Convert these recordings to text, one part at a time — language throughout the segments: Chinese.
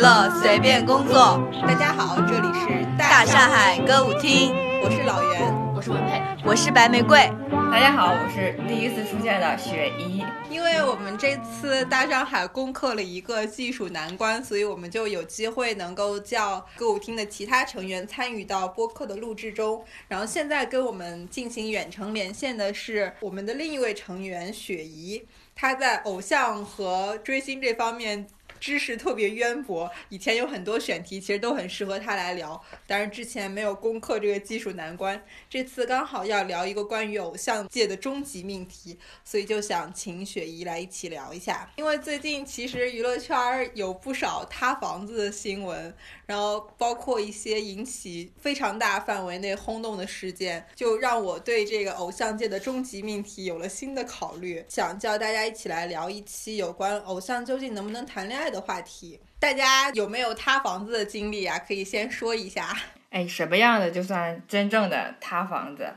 乐随便工作。大家好，这里是大上海歌舞厅，我是老袁，我是文佩，我是白玫瑰。大家好，我是第一次出现的雪姨。因为我们这次大上海攻克了一个技术难关，所以我们就有机会能够叫歌舞厅的其他成员参与到播客的录制中。然后现在跟我们进行远程连线的是我们的另一位成员雪姨，她在偶像和追星这方面。知识特别渊博，以前有很多选题其实都很适合他来聊，但是之前没有攻克这个技术难关。这次刚好要聊一个关于偶像界的终极命题，所以就想请雪姨来一起聊一下。因为最近其实娱乐圈有不少塌房子的新闻，然后包括一些引起非常大范围内轰动的事件，就让我对这个偶像界的终极命题有了新的考虑，想叫大家一起来聊一期有关偶像究竟能不能谈恋爱。的话题，大家有没有塌房子的经历啊？可以先说一下。哎，什么样的就算真正的塌房子？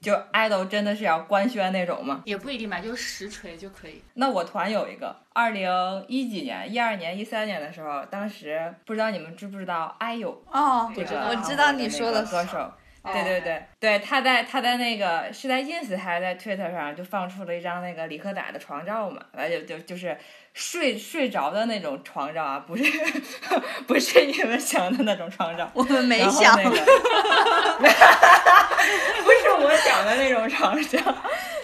就爱豆真的是要官宣那种吗？也不一定吧，就实锤就可以。那我团有一个，二零一几年、一二年、一三年的时候，当时不知道你们知不知道哎呦哦，我知道我知道你说的歌手。对对对对，他在他在那个是在 ins 还是在 twitter 上就放出了一张那个李克仔的床照嘛，而且就就是睡睡着的那种床照啊，不是 不是你们想的那种床照，我们没想，不是我想的那种床照。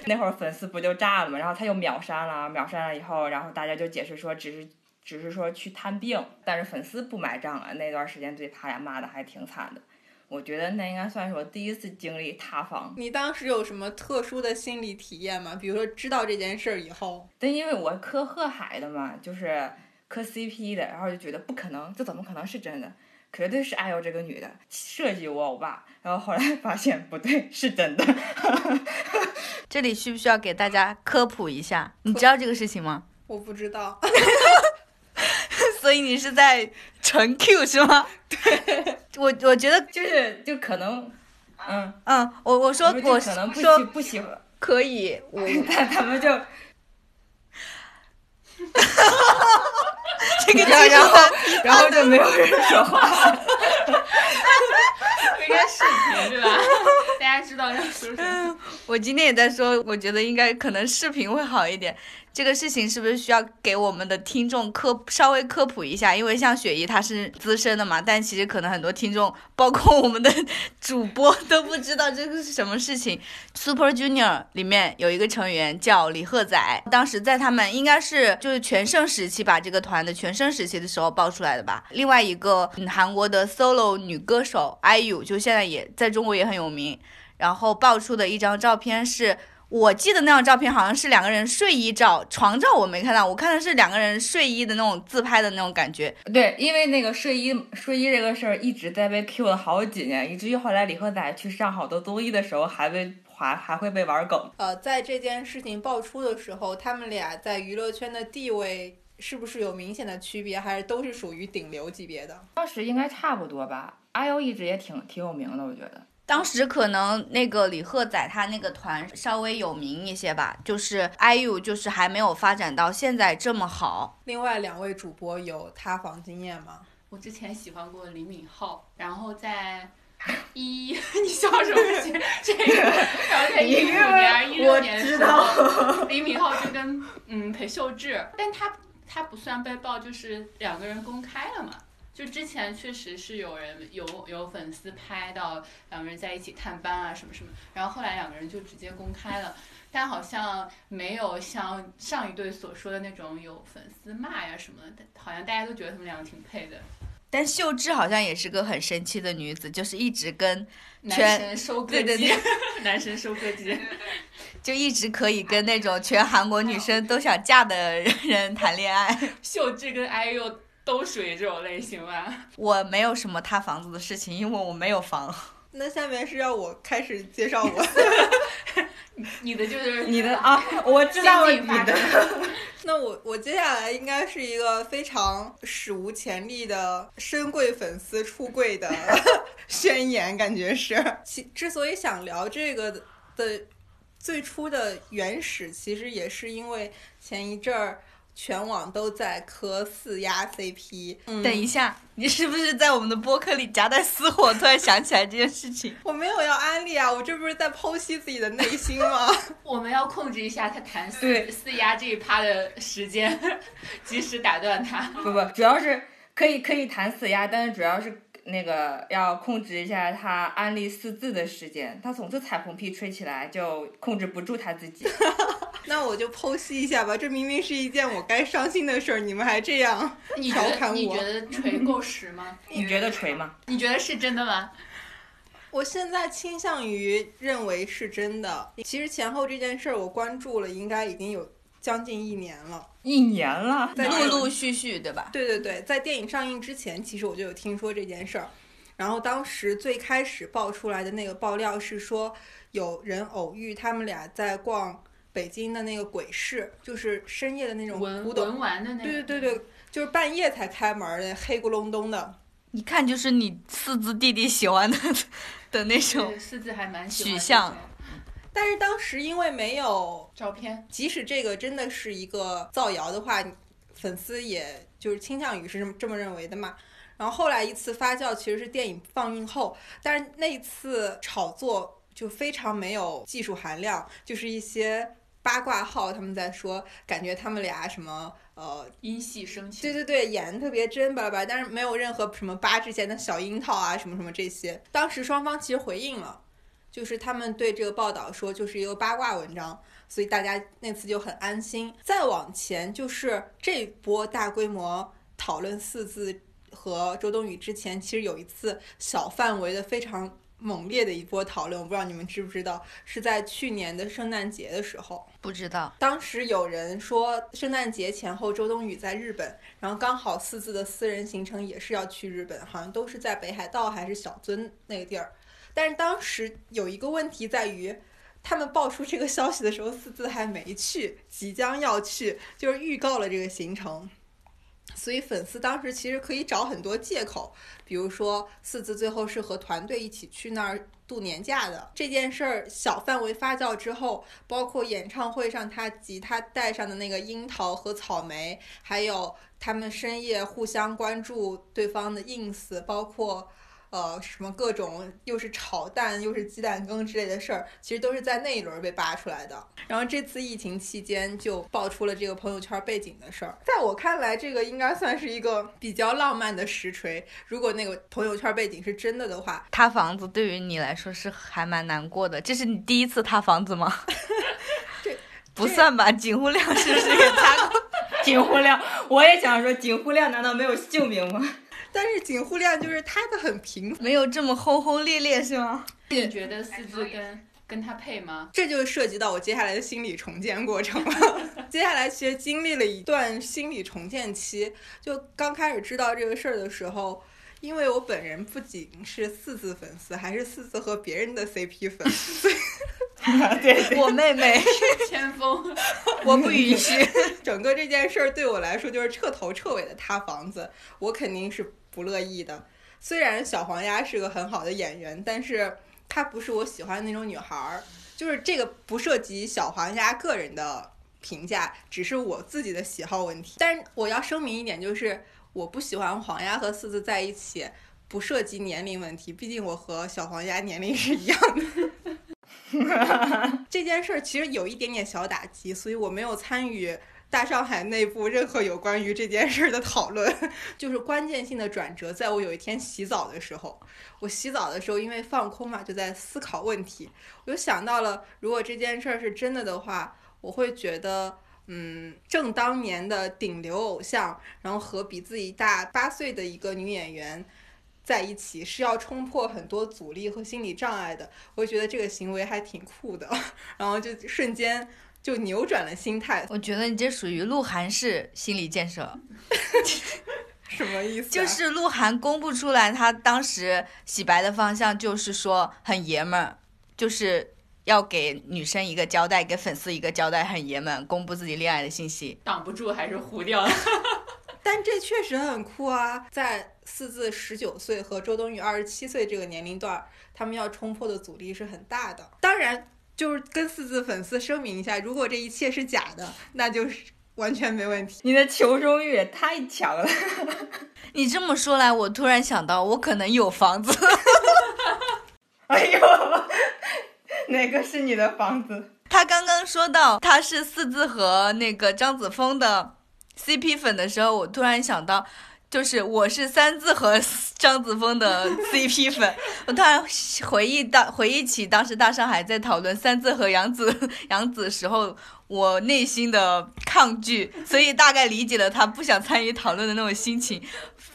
那会儿粉丝不就炸了嘛，然后他又秒删了，秒删了以后，然后大家就解释说只是只是说去探病，但是粉丝不买账了，那段时间对他俩骂的还挺惨的。我觉得那应该算是我第一次经历塌房。你当时有什么特殊的心理体验吗？比如说知道这件事儿以后？但因为我磕贺海的嘛，就是磕 CP 的，然后就觉得不可能，这怎么可能是真的？绝对是爱我这个女的设计我欧巴。然后后来发现不对，是真的。这里需不需要给大家科普一下？你知道这个事情吗？我不知道。所以你是在纯 Q 是吗？对，我我觉得就是就可能，嗯嗯，我我说我可能不说不喜欢，可以，我但他们就，哈哈哈哈这个然后然后就没有人说话，哈哈哈应该视频对吧？大家知道要说什么？我今天也在说，我觉得应该可能视频会好一点。这个事情是不是需要给我们的听众科稍微科普一下？因为像雪姨她是资深的嘛，但其实可能很多听众，包括我们的主播都不知道这个是什么事情。Super Junior 里面有一个成员叫李赫宰，当时在他们应该是就是全盛时期吧，这个团的全盛时期的时候爆出来的吧。另外一个韩国的 solo 女歌手 IU，就现在也在中国也很有名，然后爆出的一张照片是。我记得那张照片好像是两个人睡衣照，床照我没看到，我看的是两个人睡衣的那种自拍的那种感觉。对，因为那个睡衣睡衣这个事儿一直在被 Q 了好几年，以至于后来李赫宰去上好多综艺的时候，还被还还会被玩梗。呃，在这件事情爆出的时候，他们俩在娱乐圈的地位是不是有明显的区别，还是都是属于顶流级别的？当时应该差不多吧。阿 U 一直也挺挺有名的，我觉得。当时可能那个李赫宰他那个团稍微有名一些吧，就是 IU 就是还没有发展到现在这么好。另外两位主播有塌房经验吗？我之前喜欢过李敏镐，然后在 一 你笑什么？这个，然后在一五年、一六年的时候，李敏镐就跟嗯裴秀智，但他他不算被爆，就是两个人公开了嘛。就之前确实是有人有有粉丝拍到两个人在一起探班啊什么什么，然后后来两个人就直接公开了，但好像没有像上一对所说的那种有粉丝骂呀什么的，好像大家都觉得他们两个挺配的。但秀智好像也是个很神奇的女子，就是一直跟男神收割机，男神收割机，就一直可以跟那种全韩国女生都想嫁的人谈恋爱。秀智跟 IU。都属于这种类型吧。我没有什么塌房子的事情，因为我没有房。那下面是要我开始介绍我，你的就是你的啊，我知道你的。那我我接下来应该是一个非常史无前例的深柜粉丝出柜的宣言，感觉是。其之所以想聊这个的最初的原始，其实也是因为前一阵儿。全网都在磕四丫 CP。嗯等一下，你是不是在我们的播客里夹带私货？突然想起来这件事情。我没有要安利啊，我这不是在剖析自己的内心吗？我们要控制一下他谈对四四压这一趴的时间，及时打断他。不不，主要是可以可以谈四鸭，但是主要是那个要控制一下他安利四字的时间，他总是彩虹屁吹起来就控制不住他自己。那我就剖析一下吧，这明明是一件我该伤心的事儿，你们还这样调侃我你觉。得 锤够实吗？你觉得锤吗？你觉得是真的吗？我现在倾向于认为是真的。其实前后这件事儿我关注了，应该已经有将近一年了。一年了，在陆陆续续，对吧？对对对，在电影上映之前，其实我就有听说这件事儿。然后当时最开始爆出来的那个爆料是说，有人偶遇他们俩在逛北京的那个鬼市，就是深夜的那种文古董。文玩的那个。对对对对，就是半夜才开门儿的，黑咕隆咚的。一看就是你四字弟弟喜欢的 的那种，四字还蛮喜欢这取向种但是当时因为没有照片。即使这个真的是一个造谣的话，粉丝也就是倾向于是这么这么认为的嘛。然后后来一次发酵，其实是电影放映后，但是那一次炒作就非常没有技术含量，就是一些八卦号他们在说，感觉他们俩什么呃，因戏生情。对对对，演的特别真巴拉巴拉，但是没有任何什么八之前的小樱桃啊什么什么这些。当时双方其实回应了，就是他们对这个报道说就是一个八卦文章，所以大家那次就很安心。再往前就是这波大规模讨论四字和周冬雨之前，其实有一次小范围的非常猛烈的一波讨论，我不知道你们知不知道，是在去年的圣诞节的时候。不知道。当时有人说，圣诞节前后周冬雨在日本，然后刚好四字的私人行程也是要去日本，好像都是在北海道还是小樽那个地儿。但是当时有一个问题在于，他们爆出这个消息的时候，四字还没去，即将要去，就是预告了这个行程。所以粉丝当时其实可以找很多借口，比如说四字最后是和团队一起去那儿度年假的这件事儿，小范围发酵之后，包括演唱会上他吉他带上的那个樱桃和草莓，还有他们深夜互相关注对方的 ins，包括。呃，什么各种又是炒蛋又是鸡蛋羹之类的事儿，其实都是在那一轮被扒出来的。然后这次疫情期间就爆出了这个朋友圈背景的事儿，在我看来，这个应该算是一个比较浪漫的实锤。如果那个朋友圈背景是真的的话，塌房子对于你来说是还蛮难过的，这是你第一次塌房子吗？这 不算吧，景户亮是不是也塌过？景户亮，我也想说，景户亮难道没有姓名吗？但是井户亮就是塌的很平，没有这么轰轰烈烈是吗？你觉得四字跟跟他配吗？这就涉及到我接下来的心理重建过程了。接下来其实经历了一段心理重建期，就刚开始知道这个事儿的时候。因为我本人不仅是四字粉丝，还是四字和别人的 CP 粉，所以 对对，我妹妹，先锋，我不允许。整个这件事儿对我来说就是彻头彻尾的塌房子，我肯定是不乐意的。虽然小黄鸭是个很好的演员，但是她不是我喜欢的那种女孩儿。就是这个不涉及小黄鸭个人的评价，只是我自己的喜好问题。但是我要声明一点，就是我不喜欢黄鸭和四字在一起，不涉及年龄问题，毕竟我和小黄鸭年龄是一样的。这件事儿其实有一点点小打击，所以我没有参与大上海内部任何有关于这件事儿的讨论。就是关键性的转折，在我有一天洗澡的时候，我洗澡的时候因为放空嘛，就在思考问题，我就想到了，如果这件事儿是真的的话，我会觉得。嗯，正当年的顶流偶像，然后和比自己大八岁的一个女演员在一起，是要冲破很多阻力和心理障碍的。我觉得这个行为还挺酷的，然后就瞬间就扭转了心态。我觉得你这属于鹿晗式心理建设，什么意思、啊？就是鹿晗公布出来，他当时洗白的方向就是说很爷们儿，就是。要给女生一个交代，给粉丝一个交代，很爷们，公布自己恋爱的信息，挡不住还是糊掉了。但这确实很酷啊！在四字十九岁和周冬雨二十七岁这个年龄段，他们要冲破的阻力是很大的。当然，就是跟四字粉丝声明一下，如果这一切是假的，那就是完全没问题。你的求生欲也太强了。你这么说来，我突然想到，我可能有房子。哎呦，哪个是你的房子？他刚刚说到他是四字和那个张子枫的 CP 粉的时候，我突然想到，就是我是三字和张子枫的 CP 粉。我突然回忆到回忆起当时大上海在讨论三字和杨紫 杨紫时候，我内心的抗拒，所以大概理解了他不想参与讨论的那种心情。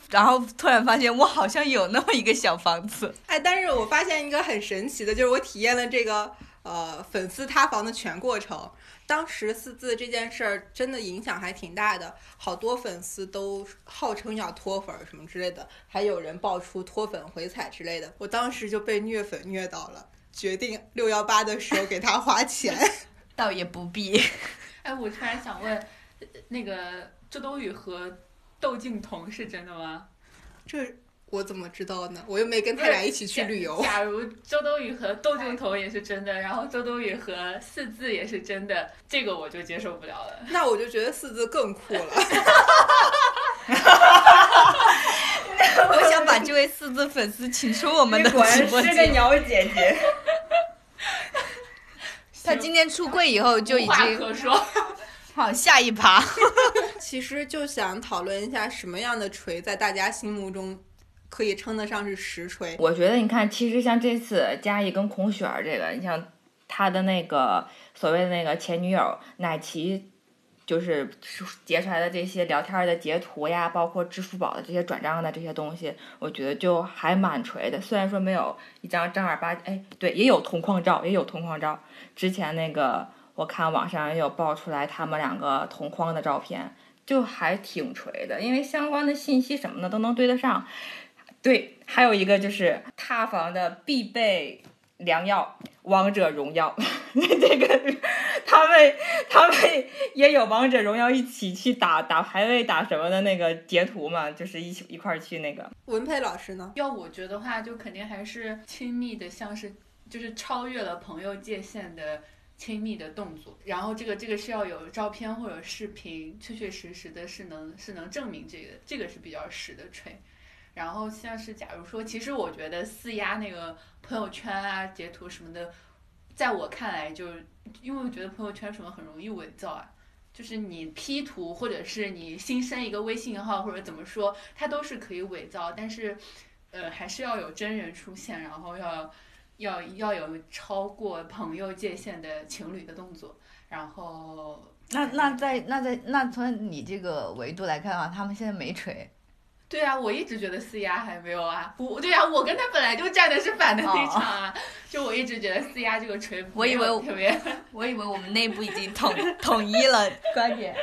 然后突然发现我好像有那么一个小房子，哎，但是我发现一个很神奇的，就是我体验了这个呃粉丝塌房的全过程。当时四字这件事儿真的影响还挺大的，好多粉丝都号称要脱粉什么之类的，还有人爆出脱粉回踩之类的。我当时就被虐粉虐到了，决定六幺八的时候给他花钱。倒也不必。哎，我突然想问，那个周冬雨和窦靖童是真的吗？这我怎么知道呢？我又没跟他俩一起去旅游。假如周冬雨和窦靖童也是真的，然后周冬雨和四字也是真的，这个我就接受不了了。那我就觉得四字更酷了。我想把这位四字粉丝请出我们的直播间。是个鸟姐姐。他今天出柜以后就已经可说。好，下一趴。其实就想讨论一下什么样的锤在大家心目中可以称得上是实锤。我觉得你看，其实像这次嘉义跟孔雪儿这个，你像他的那个所谓的那个前女友奶琪，就是截出来的这些聊天的截图呀，包括支付宝的这些转账的这些东西，我觉得就还蛮锤的。虽然说没有一张正儿八经，哎，对，也有同框照，也有同框照。之前那个。我看网上也有爆出来他们两个同框的照片，就还挺锤的，因为相关的信息什么的都能对得上。对，还有一个就是塌房的必备良药《王者荣耀》，这个他们他们也有《王者荣耀》一起去打打排位打什么的那个截图嘛，就是一起一块儿去那个。文佩老师呢？要我觉得话，就肯定还是亲密的，像是就是超越了朋友界限的。亲密的动作，然后这个这个是要有照片或者视频，确确实实的是能是能证明这个，这个是比较实的锤。然后像是假如说，其实我觉得四压那个朋友圈啊、截图什么的，在我看来，就因为我觉得朋友圈什么很容易伪造啊，就是你 P 图或者是你新生一个微信号或者怎么说，它都是可以伪造，但是呃还是要有真人出现，然后要。要要有超过朋友界限的情侣的动作，然后那那在那在那从你这个维度来看的话，他们现在没锤。对啊，我一直觉得四丫还没有啊，不对啊，我跟他本来就站的是反的立场啊，就我一直觉得四丫这个锤，我以为特别，我以为我们内部已经统 统一了观点。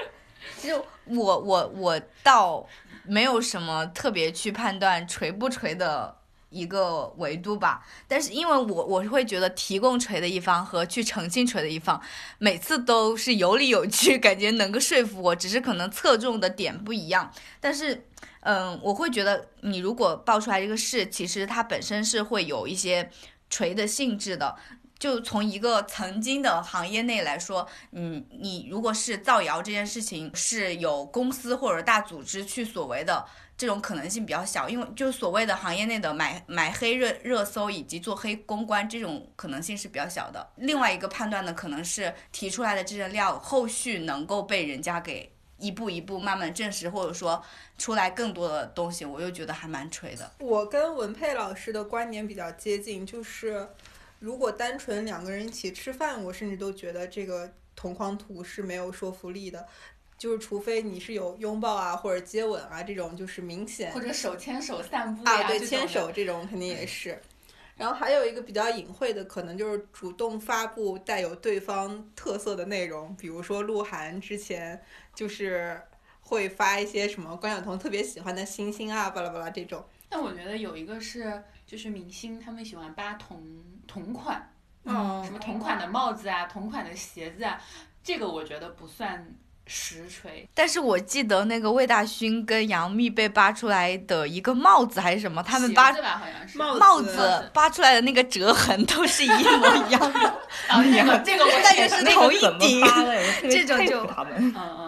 其实我我我倒没有什么特别去判断锤不锤的。一个维度吧，但是因为我我是会觉得提供锤的一方和去澄清锤的一方，每次都是有理有据，感觉能够说服我，只是可能侧重的点不一样。但是，嗯，我会觉得你如果爆出来这个事，其实它本身是会有一些锤的性质的。就从一个曾经的行业内来说，嗯，你如果是造谣这件事情是有公司或者大组织去所为的。这种可能性比较小，因为就所谓的行业内的买买黑热热搜以及做黑公关，这种可能性是比较小的。另外一个判断呢，可能是提出来的这些料，后续能够被人家给一步一步慢慢证实，或者说出来更多的东西，我又觉得还蛮锤的。我跟文佩老师的观点比较接近，就是如果单纯两个人一起吃饭，我甚至都觉得这个同框图是没有说服力的。就是除非你是有拥抱啊或者接吻啊这种，就是明显或者手牵手散步啊，对，牵手这种肯定也是。然后还有一个比较隐晦的，可能就是主动发布带有对方特色的内容，比如说鹿晗之前就是会发一些什么关晓彤特别喜欢的星星啊，巴拉巴拉这种。但我觉得有一个是，就是明星他们喜欢扒同同款，嗯，什么同款的帽子啊，同款的鞋子啊，这个我觉得不算。实锤。但是我记得那个魏大勋跟杨幂被扒出来的一个帽子还是什么，他们扒帽帽子子扒出来的那个折痕都是一模一样的。然后这个这个我 但就是同一顶这种就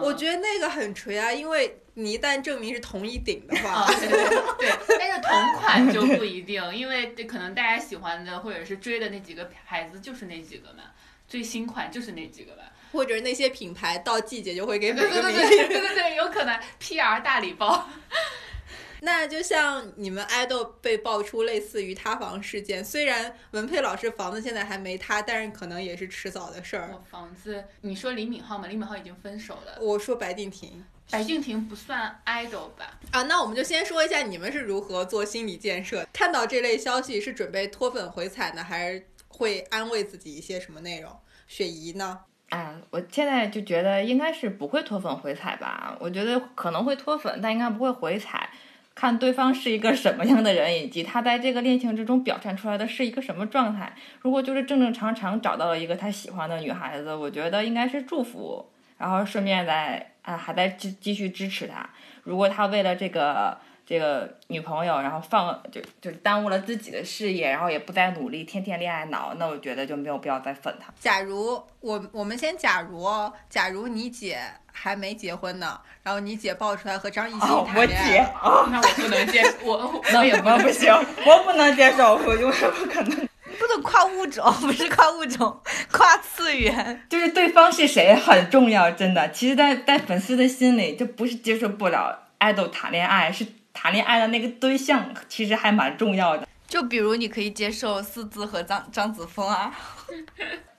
我觉得那个很锤啊，因为你一旦证明是同一顶的啊话，，对对对对，但是同款就不一定，因为可能大家喜欢的或者是追的那几个牌子就是那几个嘛，最新款就是那几个吧。或者那些品牌到季节就会给每对对对个明星。对对对对，有可能 PR 大礼包。那就像你们爱豆被爆出类似于塌房事件，虽然文佩老师房子现在还没塌，但是可能也是迟早的事儿。我房子，你说李敏镐吗？李敏镐已经分手了，我说白敬亭白敬亭不算 idol 吧？啊，那我们就先说一下你们是如何做心理建设。看到这类消息是准备脱粉回踩呢，还是会安慰自己一些什么内容？雪姨呢？哎，我现在就觉得应该是不会脱粉回踩吧。我觉得可能会脱粉，但应该不会回踩。看对方是一个什么样的人，以及他在这个恋情之中表现出来的是一个什么状态。如果就是正正常常找到了一个他喜欢的女孩子，我觉得应该是祝福，然后顺便再啊还在继继续支持他。如果他为了这个这个女朋友，然后放就就耽误了自己的事业，然后也不再努力，天天恋爱脑，那我觉得就没有必要再粉他。假如我我们先假如哦，假如你姐还没结婚呢，然后你姐爆出来和张艺兴谈恋爱，姐哦，那我不能接受，我那 我也不不行，我不能接受，我永远不可能。不能跨物种，不是跨物种，跨次元。就是对方是谁很重要，真的。其实在，在粉丝的心里，就不是接受不了爱豆谈恋爱，是谈恋爱的那个对象，其实还蛮重要的。就比如你可以接受四字和张张子枫啊，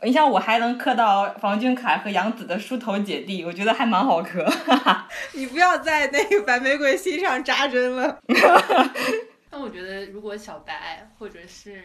你像我还能磕到房俊凯和杨紫的梳头姐弟，我觉得还蛮好磕。你不要在那个白玫瑰心上扎针了。那我觉得，如果小白或者是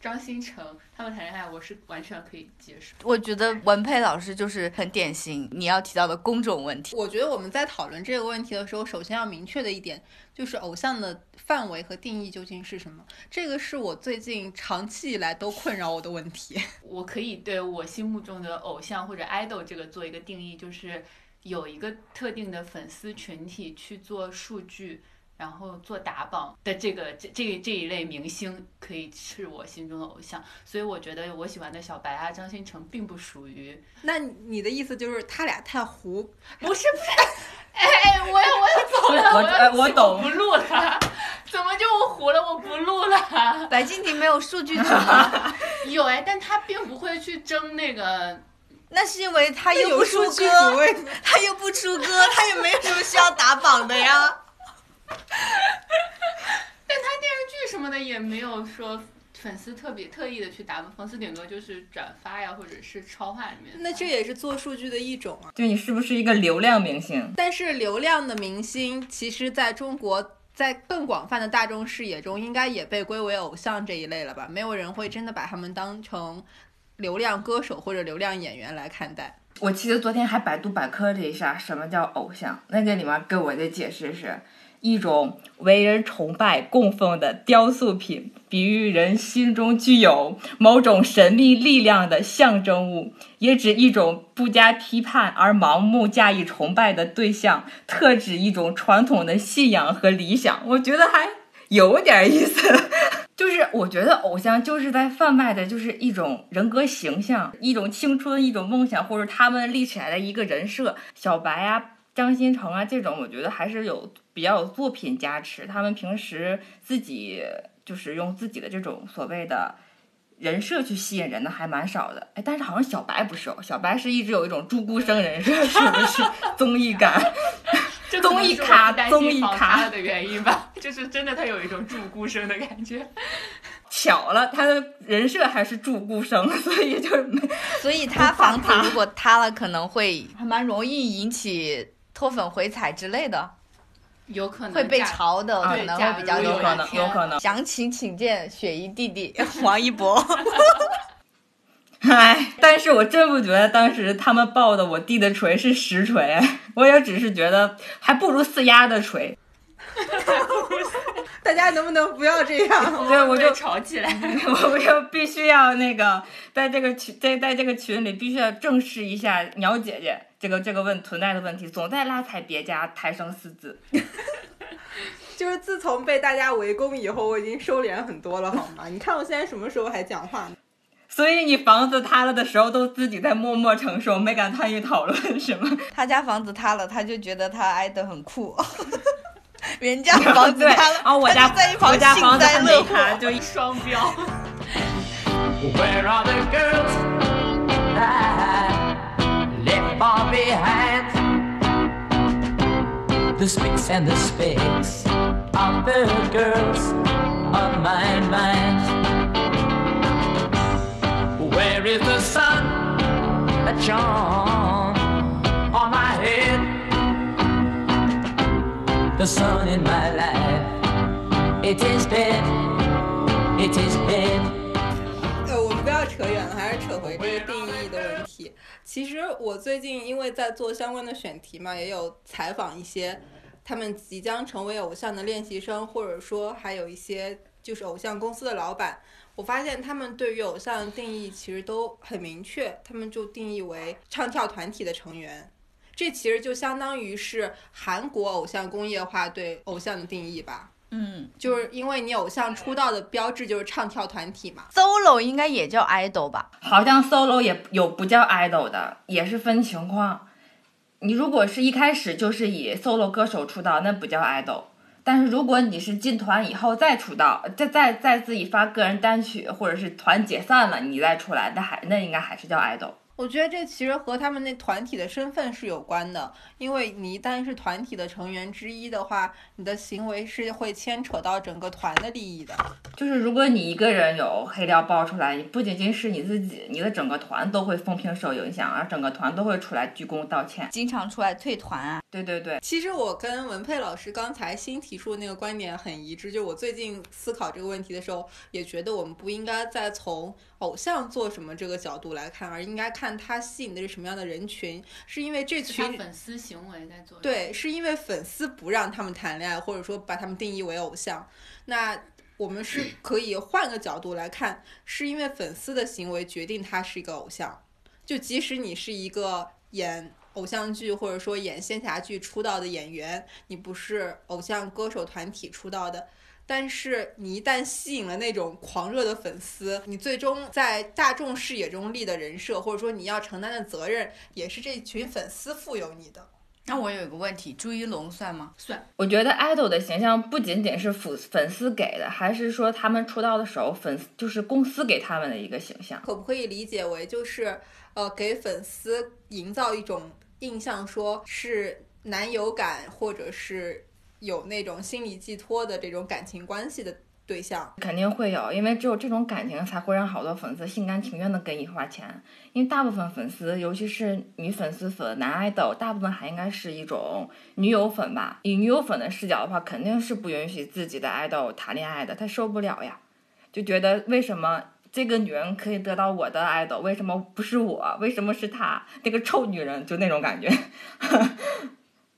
张新成他们谈恋爱，我是完全可以接受。我觉得文佩老师就是很典型你要提到的工种问题。我觉得我们在讨论这个问题的时候，首先要明确的一点就是偶像的范围和定义究竟是什么。这个是我最近长期以来都困扰我的问题。我可以对我心目中的偶像或者 idol 这个做一个定义，就是有一个特定的粉丝群体去做数据。然后做打榜的这个这这这一类明星可以是我心中的偶像，所以我觉得我喜欢的小白啊、张新成并不属于，那你的意思就是他俩太糊？不是不是，哎哎，我要我要走了，我要呃我懂不录了，怎么就糊了？我不录了。白敬亭没有数据组吗？有哎，但他并不会去争那个那是因为他又不出有数据歌，组他又不出歌，他也没有什么需要打榜的呀。但他电视剧什么的也没有说粉丝特别特意的去打榜，粉丝顶多就是转发呀，或者是超话里面。那这也是做数据的一种啊。就你是不是一个流量明星？但是流量的明星，其实在中国，在更广泛的大众视野中，应该也被归为偶像这一类了吧？没有人会真的把他们当成流量歌手或者流量演员来看待。我其实昨天还百度百科了一下什么叫偶像，那个里面给我的解释是一种为人崇拜供奉的雕塑品，比喻人心中具有某种神秘力量的象征物，也指一种不加批判而盲目加以崇拜的对象，特指一种传统的信仰和理想。我觉得还有点意思。就是我觉得偶像就是在贩卖的，就是一种人格形象，一种青春，一种梦想，或者他们立起来的一个人设。小白啊、张新成啊这种，我觉得还是有比较有作品加持。他们平时自己就是用自己的这种所谓的人设去吸引人的还蛮少的。哎，但是好像小白不是哦，小白是一直有一种朱孤生人设，是不是综艺感？综艺咖综艺咖塌了的原因吧，就是真的他有一种祝孤生的感觉。巧了，他的人设还是祝孤生，所以就是所以他房子如果塌了，可能会还蛮容易引起脱粉回踩之类的，有可能会被假嘲的，啊可能会比较有可能，有可能。详情请见雪姨弟弟 王一博。唉，但是我真不觉得当时他们抱的我弟的锤是实锤，我也只是觉得还不如四丫的锤。大家能不能不要这样？对，我就吵起来。我就必须要那个在这个群在在这个群里必须要正视一下鸟姐姐，这个这个问存在的问题，总在拉踩别家，抬升四子。就是自从被大家围攻以后，我已经收敛很多了，好吗？你看我现在什么时候还讲话呢？所以你房子塌了的时候，都自己在默默承受，没敢参与讨论，是吗？他家房子塌了，他就觉得他挨得很酷。人家 房子塌了，啊，我家在一旁我家房子还没乐塌，就双标。Where are the girls that left far behind? The speaks and the speaks of the girls on my mind. Where is the sun that shone on my head? The sun in my life, it is dead, it is dead. 呃，我们不要扯远了，还是扯回这个定义的问题。 其实我最近因为在做相关的选题嘛，也有采访一些他们即将成为偶像的练习生，或者说还有一些就是偶像公司的老板。我发现他们对于偶像的定义其实都很明确，他们就定义为唱跳团体的成员。这其实就相当于是韩国偶像工业化对偶像的定义吧。嗯就是因为你偶像出道的标志就是唱跳团体嘛。，solo 应该也叫 idol 吧？好像 solo 也有不叫 idol 的，也是分情况。你如果是一开始就是以 solo 歌手出道，那不叫 idol。但是如果你是进团以后再出道，再再再自己发个人单曲，或者是团解散了你再出来，那还那应该还是叫 idol。我觉得这其实和他们那团体的身份是有关的，因为你一旦是团体的成员之一的话，你的行为是会牵扯到整个团的利益的。就是如果你一个人有黑料爆出来，你不仅仅是你自己，你的整个团都会风评受影响，而整个团都会出来鞠躬道歉。经常出来退团啊。对对对，其实我跟文佩老师刚才新提出的那个观点很一致，就我最近思考这个问题的时候，也觉得我们不应该再从偶像做什么这个角度来看，而应该看他吸引的是什么样的人群，是因为这群粉丝行为在做。，对，是因为粉丝不让他们谈恋爱，或者说把他们定义为偶像。那我们是 可以换个角度来看，是因为粉丝的行为决定他是一个偶像。就即使你是一个演偶像剧或者说演仙侠剧出道的演员，你不是偶像歌手团体出道的。但是你一旦吸引了那种狂热的粉丝，你最终在大众视野中立的人设，或者说你要承担的责任，也是这群粉丝赋予你的。那我有一个问题，朱一龙算吗？算我觉得 idol 的形象不仅仅是粉粉丝给的，还是说他们出道的时候粉丝就是公司给他们的一个形象。可不可以理解为就是呃给粉丝营造一种印象，说是男友感或者是有那种心理寄托的这种感情关系的对象？肯定会有，因为只有这种感情才会让好多粉丝心甘情愿的给你花钱。因为大部分粉丝，尤其是女粉丝粉男 idol，大部分还应该是一种女友粉吧。以女友粉的视角的话，肯定是不允许自己的 idol 谈恋爱的，他受不了呀，就觉得为什么这个女人可以得到我的 idol，为什么不是我？为什么是她？那个臭女人，就那种感觉。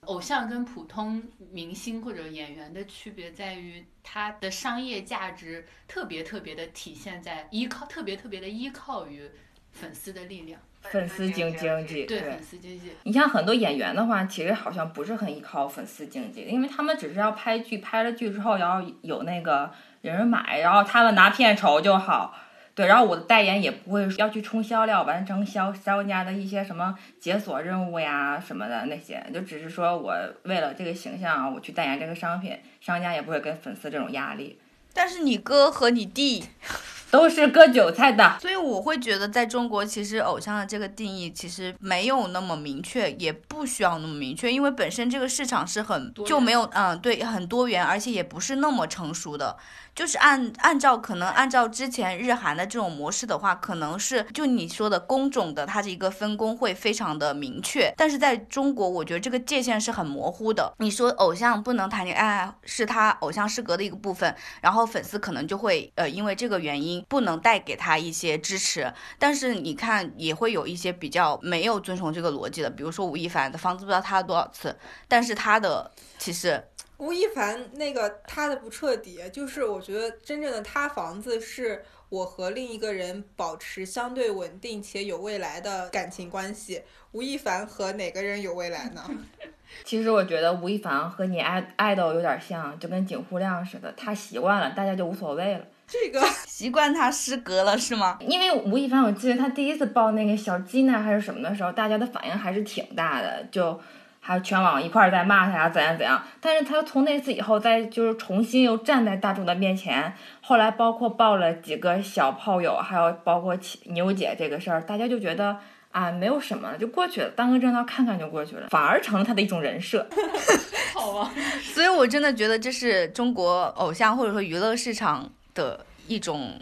偶像跟普通明星或者演员的区别在于，他的商业价值特别特别的体现在依靠，特别特别的依靠于粉丝的力量，粉丝经经济，对粉丝经济。你像很多演员的话，其实好像不是很依靠粉丝经济，因为他们只是要拍剧，拍了剧之后，然后有那个有人买，然后他们拿片酬就好。对，然后我的代言也不会要去冲销量，完成销商家的一些什么解锁任务呀什么的那些，就只是说我为了这个形象啊，我去代言这个商品，商家也不会给粉丝这种压力，但是你哥和你弟，都是割韭菜的。所以我会觉得在中国，其实偶像的这个定义其实没有那么明确，也不需要那么明确，因为本身这个市场是很多就没有嗯对很多元，而且也不是那么成熟的。就是按按照可能按照之前日韩的这种模式的话，可能是就你说的工种的它的一个分工会非常的明确，但是在中国，我觉得这个界限是很模糊的。你说偶像不能谈恋爱是他偶像失格的一个部分，然后粉丝可能就会呃因为这个原因不能带给他一些支持，但是你看也会有一些比较没有遵从这个逻辑的，比如说吴亦凡的房子不知道塌了多少次，但是他的其实吴亦凡那个塌的不彻底，就是我觉得真正的塌房子是我和另一个人保持相对稳定且有未来的感情关系。吴亦凡和哪个人有未来呢？其实我觉得吴亦凡和你爱爱豆有点像，就跟景户亮似的，他习惯了，大家就无所谓了。这个习惯他失格了是吗？因为吴亦凡，我记得他第一次抱那个小鸡呢还是什么的时候，大家的反应还是挺大的，就还有全网一块儿在骂他呀，怎样怎样。但是他从那次以后，再就是重新又站在大众的面前，后来包括爆了几个小炮友，还有包括其牛姐这个事儿，大家就觉得。啊，没有什么，就过去了，当个正道看看就过去了，反而成了他的一种人设。好吧，所以我真的觉得这是中国偶像或者说娱乐市场的一种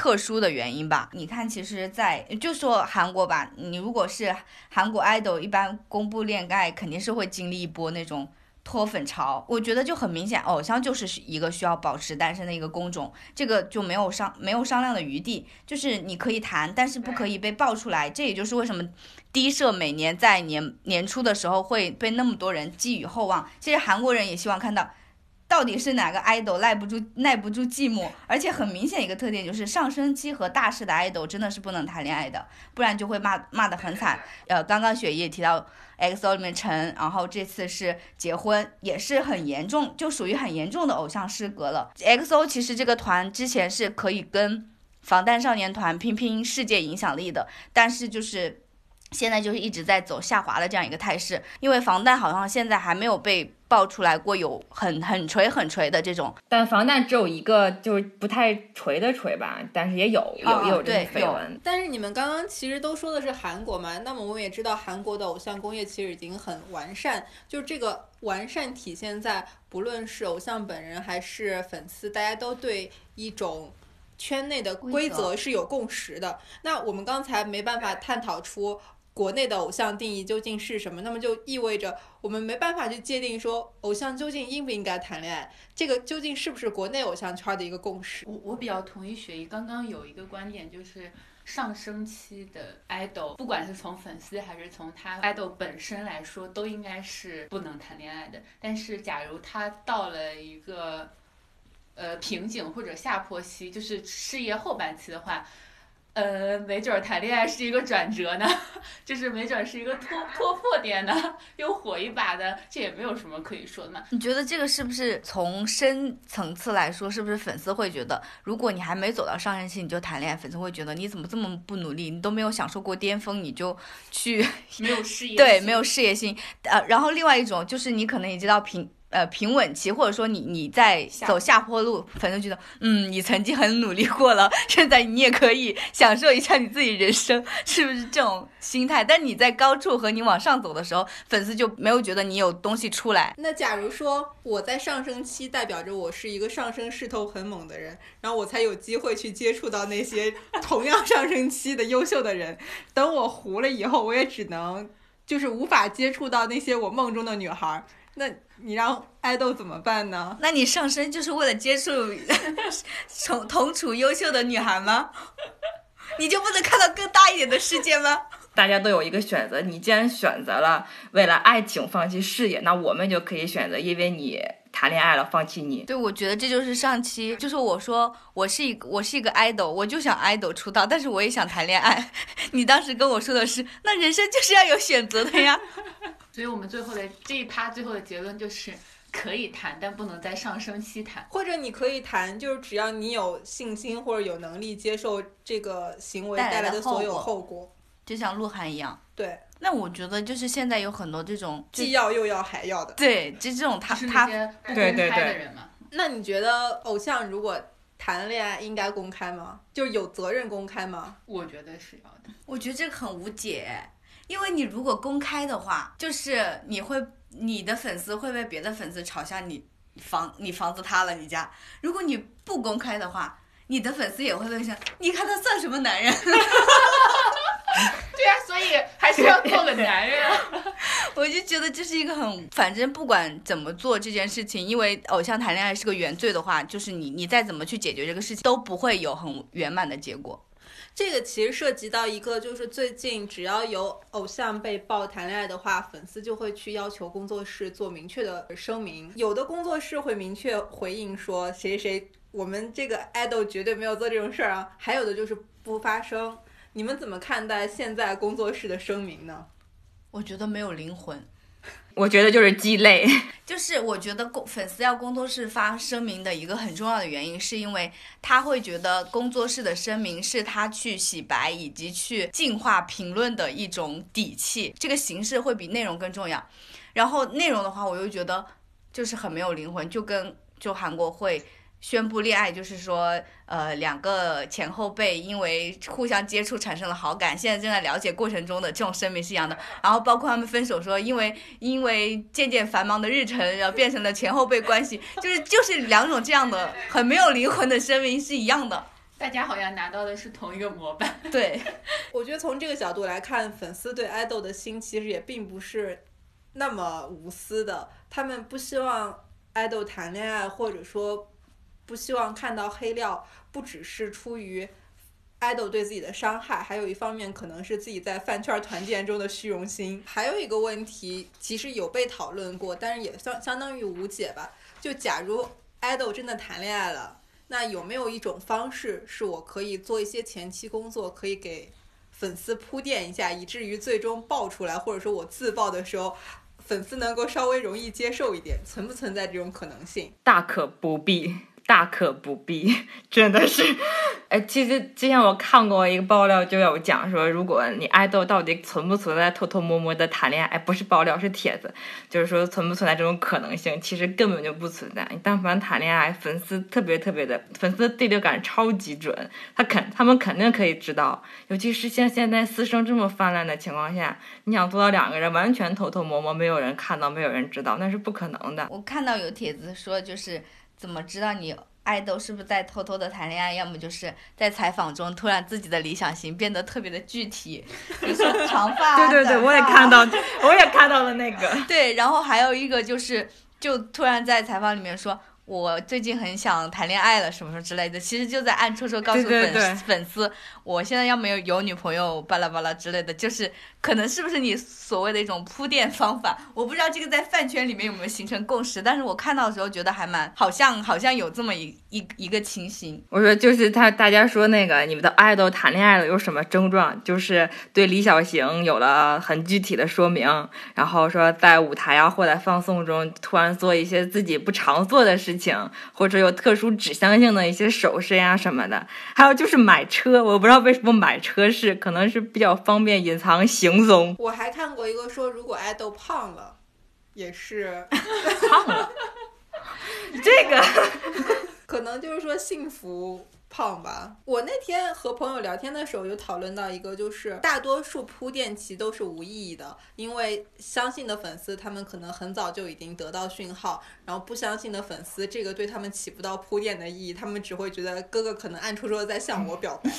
特殊的原因吧。你看，其实在，就说韩国吧，你如果是韩国 idol，一般公布恋爱肯定是会经历一波那种。脱粉潮，我觉得就很明显，偶像就是一个需要保持单身的一个工种，这个就没有商没有商量的余地，就是你可以谈，但是不可以被爆出来。这也就是为什么低社每年在年年初的时候会被那么多人寄予厚望。其实韩国人也希望看到。到底是哪个 idol 耐不住耐不住寂寞？而且很明显一个特点就是上升期和大势的 idol 真的是不能谈恋爱的，不然就会骂骂得很惨。呃，刚刚雪姨也提到 XO 里面陈，然后这次是结婚，也是很严重，就属于很严重的偶像失格了。XO 其实这个团之前是可以跟防弹少年团拼拼世界影响力的，但是就是现在就是一直在走下滑的这样一个态势，因为防弹好像现在还没有被。爆出来过有很很锤很锤的这种，但防弹只有一个，就是不太锤的锤吧，但是也有有也有这个绯闻。但是你们刚刚其实都说的是韩国嘛，那么我们也知道韩国的偶像工业其实已经很完善，就是这个完善体现在不论是偶像本人还是粉丝，大家都对一种圈内的规则是有共识的。那我们刚才没办法探讨出。国内的偶像定义究竟是什么？那么就意味着我们没办法去界定说偶像究竟应不应该谈恋爱，这个究竟是不是国内偶像圈的一个共识？我我比较同意雪姨刚刚有一个观点，就是上升期的 idol，不管是从粉丝还是从他 idol 本身来说，都应该是不能谈恋爱的。但是假如他到了一个呃瓶颈或者下坡期，就是事业后半期的话。呃，没准谈恋爱是一个转折呢，就是没准是一个突突破点呢，又火一把的，这也没有什么可以说的嘛。你觉得这个是不是从深层次来说，是不是粉丝会觉得，如果你还没走到上升期你就谈恋爱，粉丝会觉得你怎么这么不努力，你都没有享受过巅峰你就去没有事业对没有事业心呃，然后另外一种就是你可能已经到平。呃，平稳期，或者说你你在走下坡路，粉丝觉得，嗯，你曾经很努力过了，现在你也可以享受一下你自己人生，是不是这种心态？但你在高处和你往上走的时候，粉丝就没有觉得你有东西出来。那假如说我在上升期，代表着我是一个上升势头很猛的人，然后我才有机会去接触到那些 同样上升期的优秀的人。等我糊了以后，我也只能就是无法接触到那些我梦中的女孩。那你让爱豆怎么办呢？那你上身就是为了接触 同同处优秀的女孩吗？你就不能看到更大一点的世界吗？大家都有一个选择，你既然选择了为了爱情放弃事业，那我们就可以选择，因为你谈恋爱了放弃你。对，我觉得这就是上期，就是我说我是一个我是一个 idol，我就想 idol 出道，但是我也想谈恋爱。你当时跟我说的是，那人生就是要有选择的呀。所以我们最后的这一趴最后的结论就是可以谈，但不能在上升期谈。或者你可以谈，就是只要你有信心或者有能力接受这个行为带来的所有后果，就像鹿晗一样。对。那我觉得就是现在有很多这种既要又要还要的。对，就这种他他对对对。那你觉得偶像如果谈恋爱应该公开吗？就是有责任公开吗？我觉得是要的。我觉得这个很无解。因为你如果公开的话，就是你会你的粉丝会被别的粉丝嘲笑你房你房子塌了你家。如果你不公开的话，你的粉丝也会问一下，你看他算什么男人？对呀，所以还是要做个男人。我就觉得这是一个很，反正不管怎么做这件事情，因为偶像谈恋爱是个原罪的话，就是你你再怎么去解决这个事情，都不会有很圆满的结果。这个其实涉及到一个，就是最近只要有偶像被曝谈恋爱的话，粉丝就会去要求工作室做明确的声明。有的工作室会明确回应说谁谁，我们这个 idol 绝对没有做这种事儿啊。还有的就是不发声。你们怎么看待现在工作室的声明呢？我觉得没有灵魂。我觉得就是鸡肋，就是我觉得工粉丝要工作室发声明的一个很重要的原因，是因为他会觉得工作室的声明是他去洗白以及去净化评论的一种底气，这个形式会比内容更重要。然后内容的话，我又觉得就是很没有灵魂，就跟就韩国会。宣布恋爱就是说，呃，两个前后辈因为互相接触产生了好感，现在正在了解过程中的这种声明是一样的。然后包括他们分手说，因为因为渐渐繁忙的日程，然后变成了前后辈关系，就是就是两种这样的很没有灵魂的声明是一样的。大家好像拿到的是同一个模板。对，我觉得从这个角度来看，粉丝对爱豆的心其实也并不是那么无私的，他们不希望爱豆谈恋爱，或者说。不希望看到黑料，不只是出于 idol 对自己的伤害，还有一方面可能是自己在饭圈团建中的虚荣心。还有一个问题，其实有被讨论过，但是也相相当于无解吧。就假如 idol 真的谈恋爱了，那有没有一种方式是我可以做一些前期工作，可以给粉丝铺垫一下，以至于最终爆出来，或者说我自爆的时候，粉丝能够稍微容易接受一点？存不存在这种可能性？大可不必。大可不必，真的是。哎，其实之前我看过一个爆料，就有讲说，如果你爱豆到底存不存在偷偷摸摸的谈恋爱，哎不是爆料是帖子，就是说存不存在这种可能性，其实根本就不存在。你但凡谈恋爱，粉丝特别特别的，粉丝的第六感超级准，他肯他们肯定可以知道。尤其是像现在私生这么泛滥的情况下，你想做到两个人完全偷偷摸摸，没有人看到，没有人知道，那是不可能的。我看到有帖子说，就是。怎么知道你爱豆是不是在偷偷的谈恋爱？要么就是在采访中突然自己的理想型变得特别的具体，比如说长发。对对对，我也看到，我也看到了那个。对，然后还有一个就是，就突然在采访里面说。我最近很想谈恋爱了，什么什么之类的，其实就在暗戳戳告诉粉粉丝，我现在要没有有女朋友，巴拉巴拉之类的，就是可能是不是你所谓的一种铺垫方法？我不知道这个在饭圈里面有没有形成共识，但是我看到的时候觉得还蛮好像好像有这么一一一个情形。我说就是他大家说那个你们的爱豆谈恋爱了有什么症状？就是对李小行有了很具体的说明，然后说在舞台啊或者放送中突然做一些自己不常做的事情。或者有特殊指向性的一些首饰呀什么的，还有就是买车，我不知道为什么买车是，可能是比较方便隐藏行踪。我还看过一个说，如果爱豆胖了，也是胖了，这个可能就是说幸福。胖吧！我那天和朋友聊天的时候，有讨论到一个，就是大多数铺垫期都是无意义的，因为相信的粉丝他们可能很早就已经得到讯号，然后不相信的粉丝，这个对他们起不到铺垫的意义，他们只会觉得哥哥可能暗戳戳的在向我表白。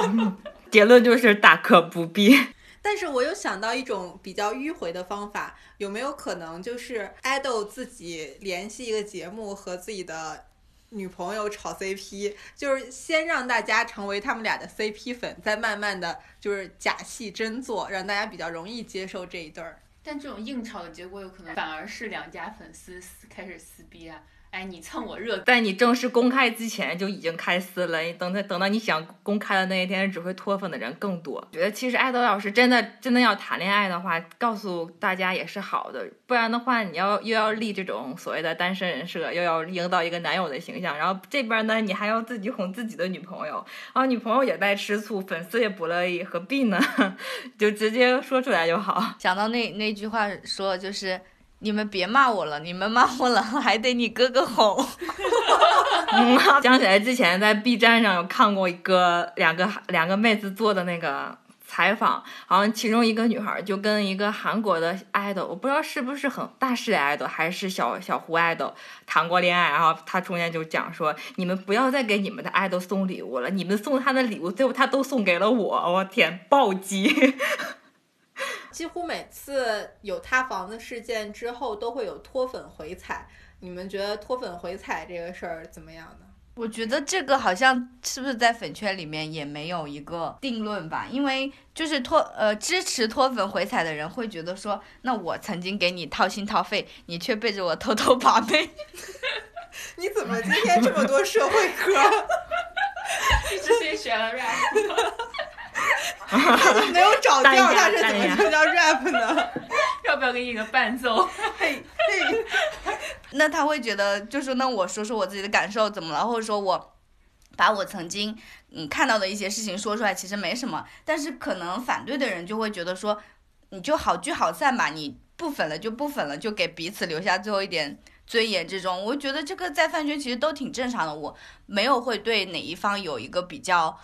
结论就是大可不必。但是我有想到一种比较迂回的方法，有没有可能就是爱豆自己联系一个节目和自己的。女朋友炒 CP，就是先让大家成为他们俩的 CP 粉，再慢慢的就是假戏真做，让大家比较容易接受这一对儿。但这种硬炒的结果，有可能反而是两家粉丝撕开始撕逼啊。哎，你蹭我热，在你正式公开之前就已经开撕了。等等等到你想公开的那一天，只会脱粉的人更多。觉得其实爱豆要是真的真的要谈恋爱的话，告诉大家也是好的。不然的话，你要又要立这种所谓的单身人设，又要营造一个男友的形象，然后这边呢，你还要自己哄自己的女朋友，然后女朋友也在吃醋，粉丝也不乐意，何必呢？就直接说出来就好。想到那那句话说就是。你们别骂我了，你们骂我了还得你哥哥哄。想起来之前在 B 站上有看过一个两个两个妹子做的那个采访，好像其中一个女孩就跟一个韩国的 idol，我不知道是不是很大势的 idol 还是小小胡 idol 谈过恋爱，然后她中间就讲说，你们不要再给你们的 idol 送礼物了，你们送他的礼物最后他都送给了我，我天，暴击。几乎每次有塌房的事件之后，都会有脱粉回踩。你们觉得脱粉回踩这个事儿怎么样呢？我觉得这个好像是不是在粉圈里面也没有一个定论吧？因为就是脱呃支持脱粉回踩的人会觉得说，那我曾经给你掏心掏肺，你却背着我偷偷把妹。你怎么今天这么多社会科？你之前学了 rap，他 没有找 淡调，他是怎么就叫 rap 呢？要不要给你个伴奏？嘿嘿，那他会觉得，就是那我说说我自己的感受怎么了，或者说我把我曾经嗯看到的一些事情说出来，其实没什么。但是可能反对的人就会觉得说，你就好聚好散吧，你不粉了就不粉了，就给彼此留下最后一点尊严。这种我觉得这个在饭圈其实都挺正常的，我没有会对哪一方有一个比较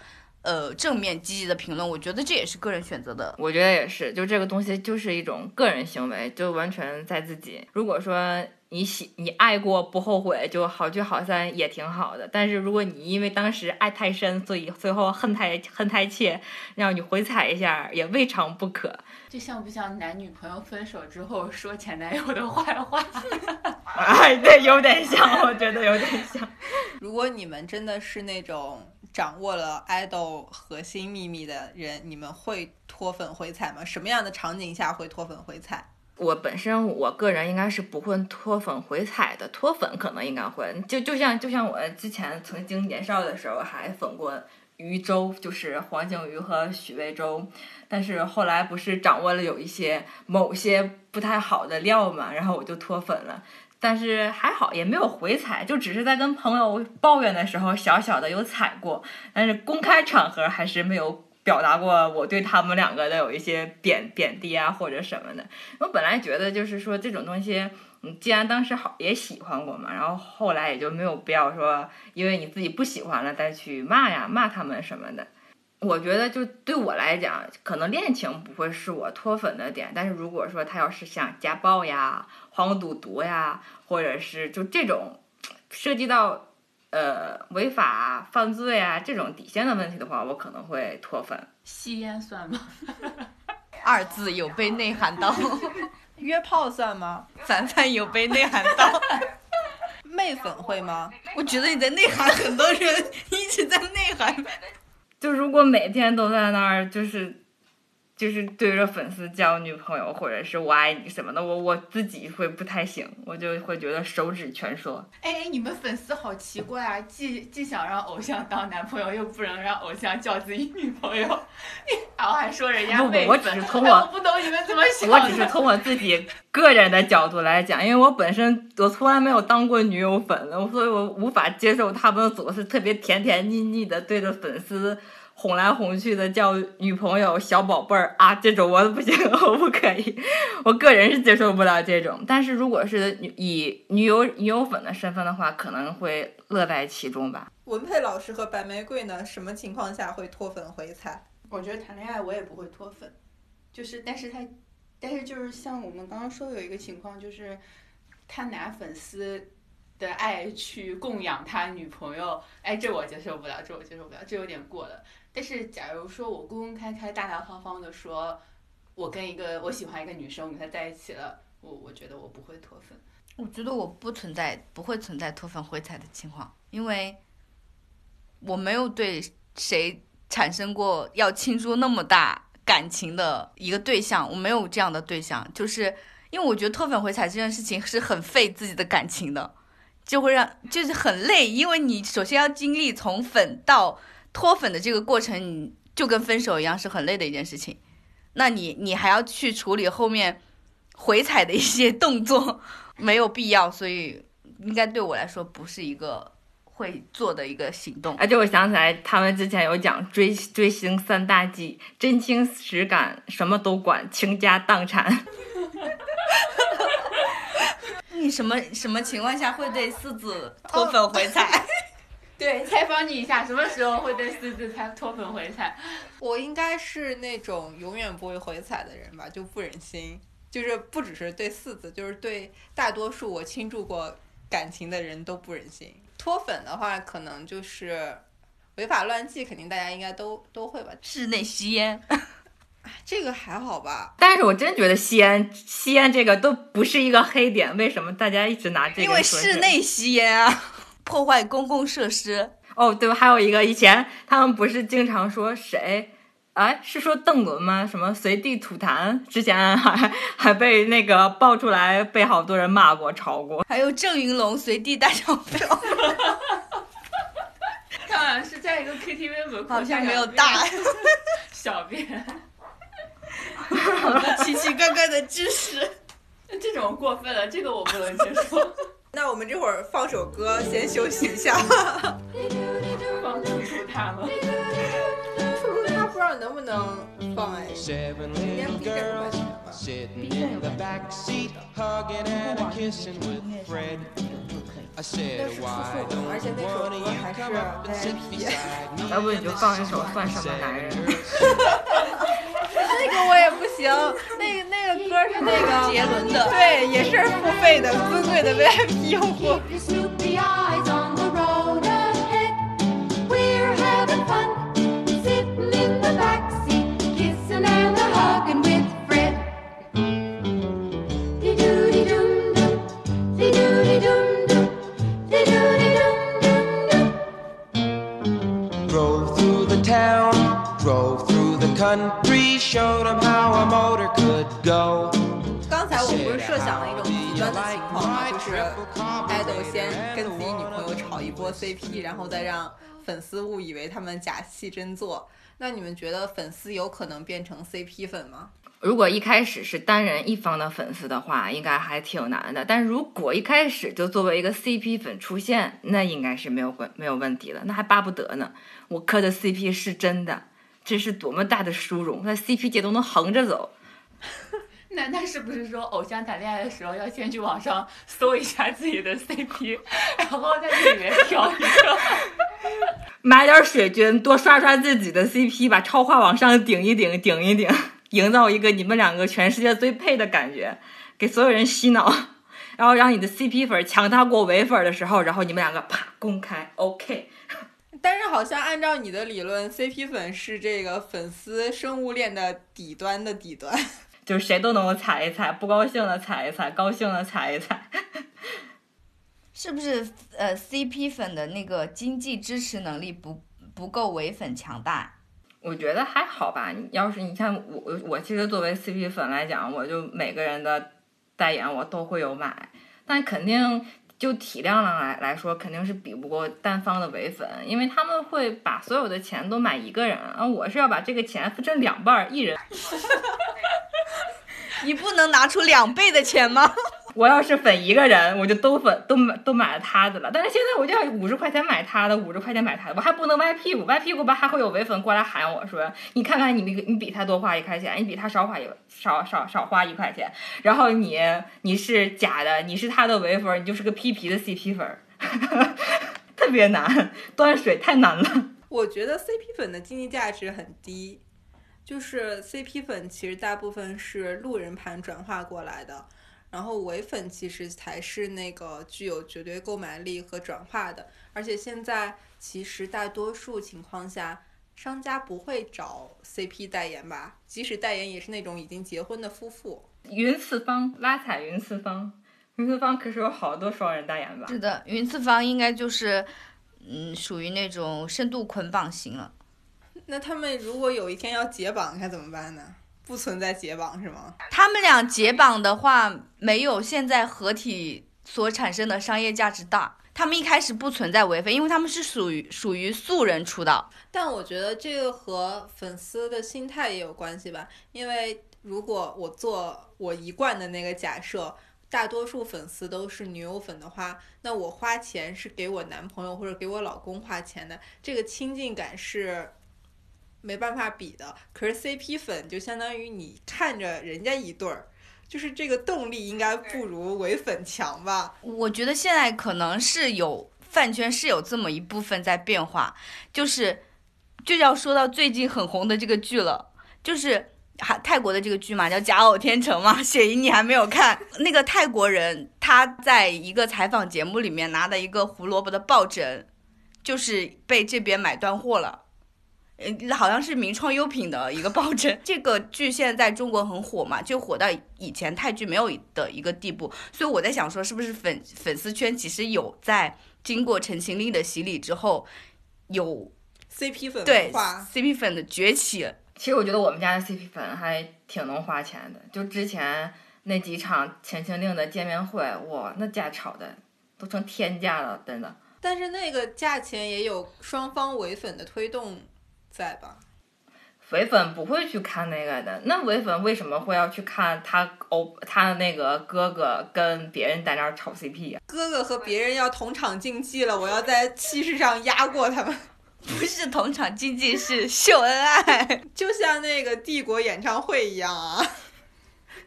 呃正面积极的评论，我觉得这也是个人选择的。我觉得也是，就这个东西就是一种个人行为，就完全在自己。如果说你喜你爱过不后悔，就好聚好散也挺好的。但是如果你因为当时爱太深，所以最后恨太恨太切，让你回踩一下也未尝不可。这像不像男女朋友分手之后说前男友的坏话？哎，对，有点像，我觉得有点像。如果你们真的是那种掌握了爱豆核心秘密的人，你们会脱粉回踩吗？什么样的场景下会脱粉回踩？我本身我个人应该是不会脱粉回踩的，脱粉可能应该会，就就像就像我之前曾经年少的时候还粉过余舟，就是黄景瑜和许魏洲，但是后来不是掌握了有一些某些不太好的料嘛，然后我就脱粉了。但是还好，也没有回踩，就只是在跟朋友抱怨的时候小小的有踩过，但是公开场合还是没有表达过我对他们两个的有一些贬贬低啊或者什么的。我本来觉得就是说这种东西，嗯，既然当时好也喜欢过嘛，然后后来也就没有必要说因为你自己不喜欢了再去骂呀骂他们什么的。我觉得就对我来讲，可能恋情不会是我脱粉的点，但是如果说他要是想家暴呀、黄赌毒呀，或者是就这种涉及到呃违法啊、犯罪啊这种底线的问题的话，我可能会脱粉。吸烟算吗？二字有被内涵到，约炮算吗？凡凡有被内涵到。媚粉会吗？我觉得你在内涵很多人，一直在内涵。就如果每天都在那儿，就是就是对着粉丝交女朋友，或者是我爱你什么的，我我自己会不太行，我就会觉得手指全说。哎哎，你们粉丝好奇怪啊！既既想让偶像当男朋友，又不能让偶像叫自己女朋友，然后还说人家我只粉是通过哎我不懂你们怎么想的。我只是从我自己个人的角度来讲，因为我本身我从来没有当过女友粉，所以我无法接受他们总是特别甜甜腻腻的对着粉丝哄来哄去的叫女朋友、小宝贝儿啊，这种我不行，我不可以，我个人是接受不了这种。但是如果是女以女友女友粉的身份的话，可能会乐在其中吧。文佩老师和白玫瑰呢？什么情况下会脱粉回踩？我觉得谈恋爱我也不会脱粉，就是但是他，但是就是像我们刚刚说有一个情况，就是他拿粉丝的爱去供养他女朋友，哎，这我接受不了，这我接受不了，这有点过了。但是假如说我公公开开、大大方方的说，我跟一个我喜欢一个女生，我跟她在一起了，我我觉得我不会脱粉。我觉得我不存在，不会存在脱粉回踩的情况，因为我没有对谁产生过要倾注那么大感情的一个对象，我没有这样的对象，就是因为我觉得脱粉回踩这件事情是很费自己的感情的，就会让就是很累，因为你首先要经历从粉到脱粉的这个过程，你就跟分手一样是很累的一件事情，那你你还要去处理后面回踩的一些动作。没有必要，所以应该对我来说不是一个会做的一个行动。而且我想起来，他们之前有讲追追星三大忌：真情实感，什么都管，倾家荡产。你什么什么情况下会对四子脱粉回踩？对，采访你一下，什么时候会对四字才脱粉回踩？我应该是那种永远不会回踩的人吧，就不忍心。就是不只是对四字，就是对大多数我倾注过感情的人都不忍心。脱粉的话，可能就是违法乱纪，肯定大家应该都都会吧。室内吸烟，这个还好吧？但是我真觉得吸烟吸烟这个都不是一个黑点，为什么大家一直拿这个？因为室内吸烟啊。破坏公共设施。哦，对，还有一个，以前他们不是经常说谁？哎，是说邓伦吗？什么随地吐痰？之前还还被那个爆出来，被好多人骂过、吵过。还有郑云龙随地大小便，他好像是在一个 KTV 门口，好像没有大，小便，好多奇奇怪怪的知识。这种过分了，这个我不能接受。那我们这会儿放首歌，先休息一下。放吐吐他了。他不知道能不能放哎。Seven 应该 little B 站有版 girls 权吧？sitting in the back seat, hugging and kissing with Fred. I 那 said, 是 Why 兔兔，而 don't 且那首 one of 歌 you 还是 come up and sit VIP。beside me? 要不你就放一首算什么男人？Seven girls 那个我也不行，那个那个歌是那个杰伦的对，也是付费的尊贵的 VIP 用户。Keep your snoopy eyes on the road ahead. We're having fun, sitting in the backseat, kissing and a hugging with Fred. Dee-doo-dee-dum-dum, dee-doo-dee-dum-dum, dee-doo-dee-dum-dum-dum. Drove through the town, drove through the country, showed how a motor could go. 刚才我们不是设想了一种极端的情况吗？就是爱豆先跟自己女朋友炒一波 CP，然后再让粉丝误以为他们假戏真做。那你们觉得粉丝有可能变成 CP 粉吗？如果一开始是单人一方的粉丝的话，应该还挺难的。但如果一开始就作为一个 CP 粉出现，那应该是没有问没有问题的，那还巴不得呢。我磕的 CP 是真的，这是多么大的殊荣，在 CP 界都能横着走。那 那是不是说偶像谈恋爱的时候要先去网上搜一下自己的 CP，然后在这里面挑一个？买点水军，多刷刷自己的 CP，把超话往上顶一顶，顶一顶，营造一个你们两个全世界最配的感觉，给所有人洗脑，然后让你的 CP 粉强大过唯粉的时候，然后你们两个啪公开 OK。但是好像按照你的理论，CP 粉是这个粉丝生物链的底端的底端。就是谁都能够踩一踩，不高兴的踩一踩，高兴的踩一踩。是不是呃 CP 粉的那个经济支持能力不不够唯粉强大？我觉得还好吧。你要是你像我，我其实作为 CP 粉来讲，我就每个人的代言我都会有买，但肯定就体量上来来说，肯定是比不过单方的唯粉，因为他们会把所有的钱都买一个人，啊我是要把这个钱分成两半儿，一人。你不能拿出两倍的钱吗？我要是粉一个人，我就都粉都买都买了他的了。但是现在我就要五十块钱买他的，五十块钱买他的，我还不能歪屁股，歪屁股吧还会有唯粉过来喊我说：“你看看你比你比他多花一块钱，你比他少花一少少少花一块钱，然后你你是假的，你是他的唯粉，你就是个屁皮的 CP 粉儿，特别难，端水太难了。我觉得 CP 粉的经济价值很低，就是 CP 粉其实大部分是路人盘转化过来的，然后唯粉其实才是那个具有绝对购买力和转化的。而且现在其实大多数情况下，商家不会找 CP 代言吧，即使代言也是那种已经结婚的夫妇。云次方拉踩云次方，云次方可是有好多双人代言吧？是的，云次方应该就是嗯属于那种深度捆绑型了。那他们如果有一天要解绑，该怎么办呢？不存在解绑是吗？他们俩解绑的话，没有现在合体所产生的商业价值大。他们一开始不存在违非，因为他们是属于属于素人出道。但我觉得这个和粉丝的心态也有关系吧，因为如果我做我一贯的那个假设，大多数粉丝都是女友粉的话，那我花钱是给我男朋友或者给我老公花钱的，这个亲近感是没办法比的。可是 CP 粉就相当于你看着人家一对儿，就是这个动力应该不如唯粉强吧？我觉得现在可能是有饭圈是有这么一部分在变化，就是就要说到最近很红的这个剧了，就是。还泰国的这个剧嘛，叫《假偶天成》嘛，雪姨你还没有看？那个泰国人他在一个采访节目里面拿的一个胡萝卜的抱枕，就是被这边买断货了。呃，好像是名创优品的一个抱枕。这个剧现在在中国很火嘛，就火到以前泰剧没有的一个地步。所以我在想说，是不是粉粉丝圈其实有在经过陈情令的洗礼之后，有 CP 粉对，CP 粉的崛起。其实我觉得我们家的 CP 粉还挺能花钱的，就之前那几场《陈情令》的见面会，哇，那价炒的都成天价了，真的。但是那个价钱也有双方唯粉的推动在吧？唯粉不会去看那个的，那唯粉为什么会要去看他欧他的那个哥哥跟别人在那儿炒 CP 呀、哥哥和别人要同场竞技了，我要在气势上压过他们，不是同场竞技，是秀恩爱。就像那个帝国演唱会一样啊！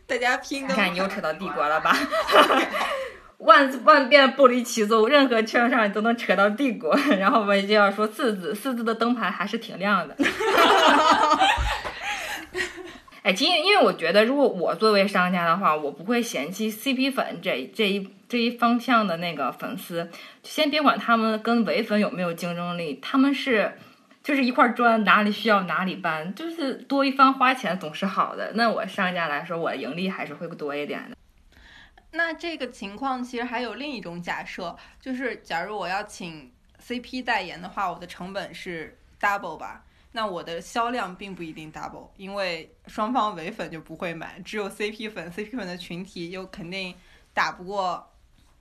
大家拼的你看你又扯到帝国了吧？万万变不离其宗，任何圈上你都能扯到帝国。然后我们就要说四字，四字的灯牌还是挺亮的。哎，其实因为我觉得，如果我作为商家的话，我不会嫌弃 CP 粉这这一这一方向的那个粉丝。先别管他们跟唯粉有没有竞争力，他们是就是一块砖，哪里需要哪里搬，就是多一方花钱总是好的。那我商家来说，我盈利还是会多一点的。那这个情况其实还有另一种假设，就是假如我要请 CP 代言的话，我的成本是 double 吧？那我的销量并不一定 double，因为双方唯粉就不会买，只有 CP 粉，CP 粉的群体又肯定打不过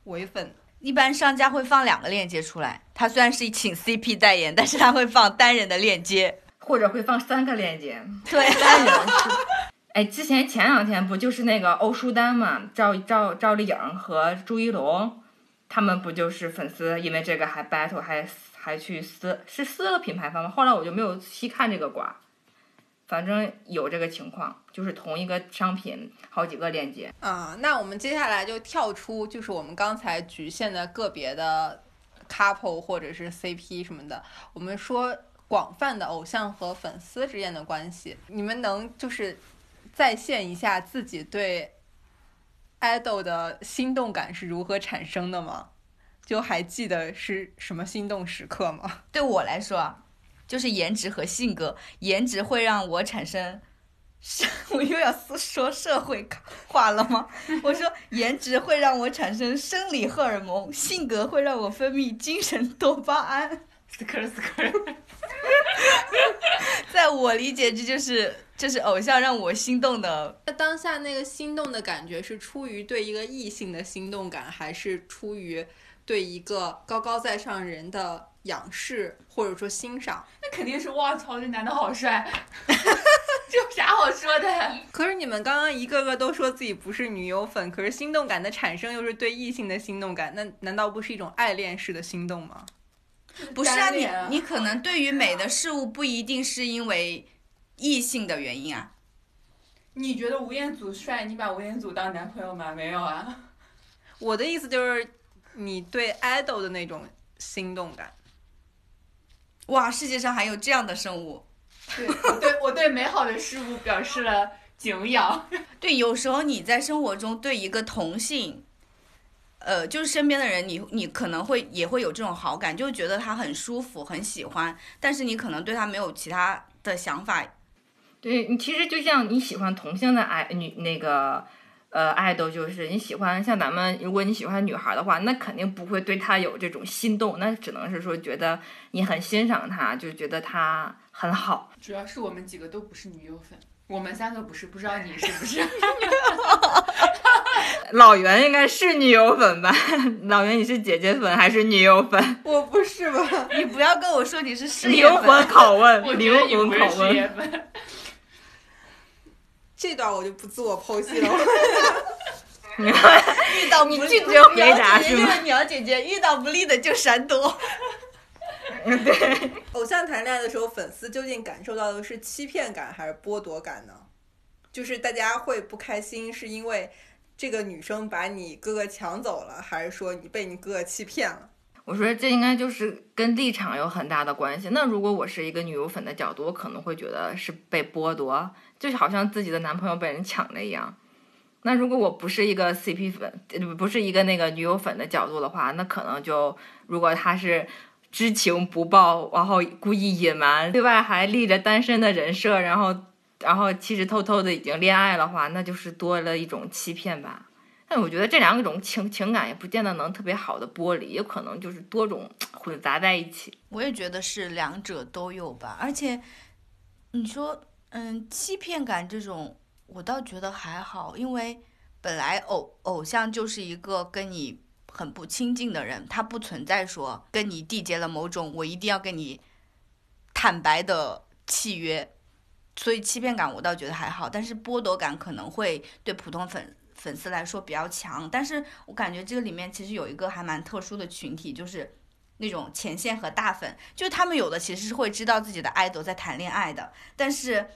唯粉。一般商家会放两个链接出来，他虽然是请 CP 代言，但是他会放单人的链接。或者会放三个链接，对，单人是。哎，之前前两天不就是那个欧舒丹嘛，赵赵赵丽颖和朱一龙，他们不就是粉丝因为这个还 battle 还还去撕是撕了品牌方吗？后来我就没有细看这个瓜，反正有这个情况，就是同一个商品好几个链接。啊、那我们接下来就跳出，就是我们刚才局限的个别的 couple 或者是 CP 什么的，我们说广泛的偶像和粉丝之间的关系，你们能就是再现一下自己对 idol 的心动感是如何产生的吗？就还记得是什么心动时刻吗？对我来说啊，就是颜值和性格，颜值会让我产生。我又要说社会化了吗？我说颜值会让我产生生理荷尔蒙，性格会让我分泌精神多巴胺。斯科尔斯科尔，在我理解，这就是这是偶像让我心动的。那当下那个心动的感觉是出于对一个异性的心动感，还是出于对一个高高在上人的仰视或者说欣赏？那肯定是哇操，这男的好帅，这有啥好说的呀？可是你们刚刚一个个都说自己不是女友粉，可是心动感的产生又是对异性的心动感，那难道不是一种爱恋式的心动吗？不是啊，你你可能对于美的事物不一定是因为异性的原因啊。你觉得吴彦祖帅，你把吴彦祖当男朋友吗？没有啊。我的意思就是你对 idol 的那种心动感。哇，世界上还有这样的生物。对，我对我对美好的事物表示了敬仰。对，有时候你在生活中对一个同性，呃，就是身边的人，你你可能会也会有这种好感，就觉得他很舒服，很喜欢，但是你可能对他没有其他的想法。对你其实就像你喜欢同性的爱女那个呃爱豆，就是你喜欢像咱们，如果你喜欢女孩的话，那肯定不会对她有这种心动，那只能是说觉得你很欣赏她，就觉得她很好。主要是我们几个都不是女友粉，我们三个不是，不知道你是不是？老袁应该是女友粉吧？老袁你是姐姐粉还是女友粉？我不是吧？你不要跟我说你是事业灵粉魂拷我问，觉灵魂拷问。这段我就不自我剖析了。遇到不拒绝回答是吗淼姐姐就是淼姐姐，遇到不利的就闪躲。对，偶像谈恋爱的时候，粉丝究竟感受到的是欺骗感还是剥夺感呢？就是大家会不开心，是因为这个女生把你哥哥抢走了，还是说你被你哥哥欺骗了？我说这应该就是跟立场有很大的关系。那如果我是一个女友粉的角度，我可能会觉得是被剥夺，就好像自己的男朋友被人抢了一样。那如果我不是一个 CP 粉，不是一个那个女友粉的角度的话，那可能就如果他是知情不报，然后故意隐瞒，对外还立着单身的人设，然后然后其实偷偷的已经恋爱的话，那就是多了一种欺骗吧。但我觉得这两种情情感也不见得能特别好的剥离，也可能就是多种混杂在一起。我也觉得是两者都有吧，而且你说，嗯，欺骗感这种，我倒觉得还好，因为本来偶偶像就是一个跟你很不亲近的人，他不存在说跟你缔结了某种我一定要跟你坦白的契约，所以欺骗感我倒觉得还好，但是剥夺感可能会对普通粉。粉丝来说比较强，但是我感觉这个里面其实有一个还蛮特殊的群体，就是那种前线和大粉，就他们有的其实是会知道自己的爱豆在谈恋爱的，但是，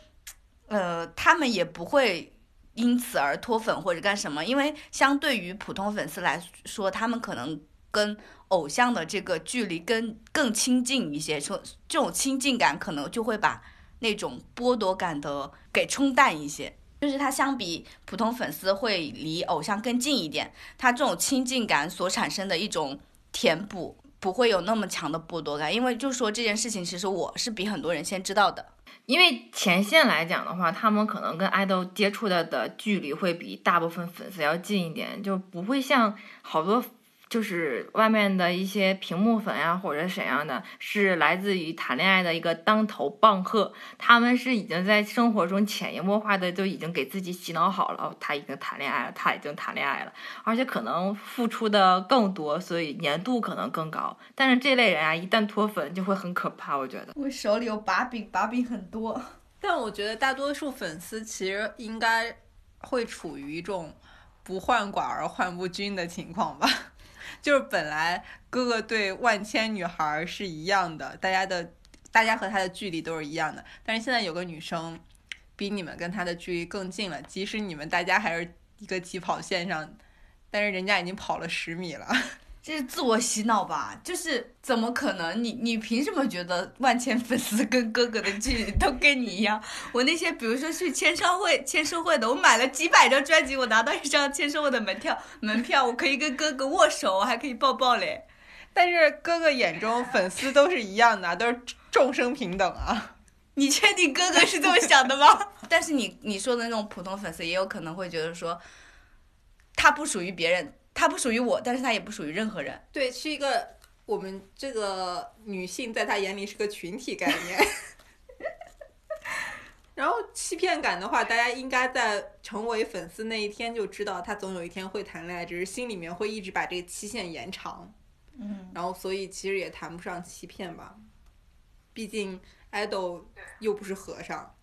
呃，他们也不会因此而脱粉或者干什么，因为相对于普通粉丝来说，他们可能跟偶像的这个距离更更亲近一些，说这种亲近感可能就会把那种剥夺感的给冲淡一些。就是他相比普通粉丝会离偶像更近一点，他这种亲近感所产生的一种填补，不会有那么强的剥夺感。因为就说这件事情，其实我是比很多人先知道的。因为前线来讲的话，他们可能跟爱豆接触的的距离会比大部分粉丝要近一点，就不会像好多。就是外面的一些屏幕粉呀，或者怎样的，是来自于谈恋爱的一个当头棒喝。他们是已经在生活中潜移默化的就已经给自己洗脑好了，他已经谈恋爱了，他已经谈恋爱了，而且可能付出的更多，所以粘度可能更高。但是这类人啊，一旦脱粉就会很可怕，我觉得。我手里有把柄，把柄很多。但我觉得大多数粉丝其实应该会处于一种不患寡而患不均的情况吧。就是本来哥哥对万千女孩是一样的，大家的大家和他的距离都是一样的，但是现在有个女生比你们跟他的距离更近了，即使你们大家还是一个起跑线上，但是人家已经跑了十米了。这是自我洗脑吧？就是怎么可能？你你凭什么觉得万千粉丝跟哥哥的距离都跟你一样？我那些比如说去签唱会、签售会的，我买了几百张专辑，我拿到一张签售会的门票，门票我可以跟哥哥握手，我还可以抱抱嘞。但是哥哥眼中粉丝都是一样的，都是众生平等啊！你确定哥哥是这么想的吗？但是你你说的那种普通粉丝也有可能会觉得说，他不属于别人。他不属于我，但是他也不属于任何人。对，是一个我们这个女性在他眼里是个群体概念。然后欺骗感的话，大家应该在成为粉丝那一天就知道他总有一天会谈恋爱，只是心里面会一直把这个期限延长。嗯，然后所以其实也谈不上欺骗吧，毕竟爱豆又不是和尚。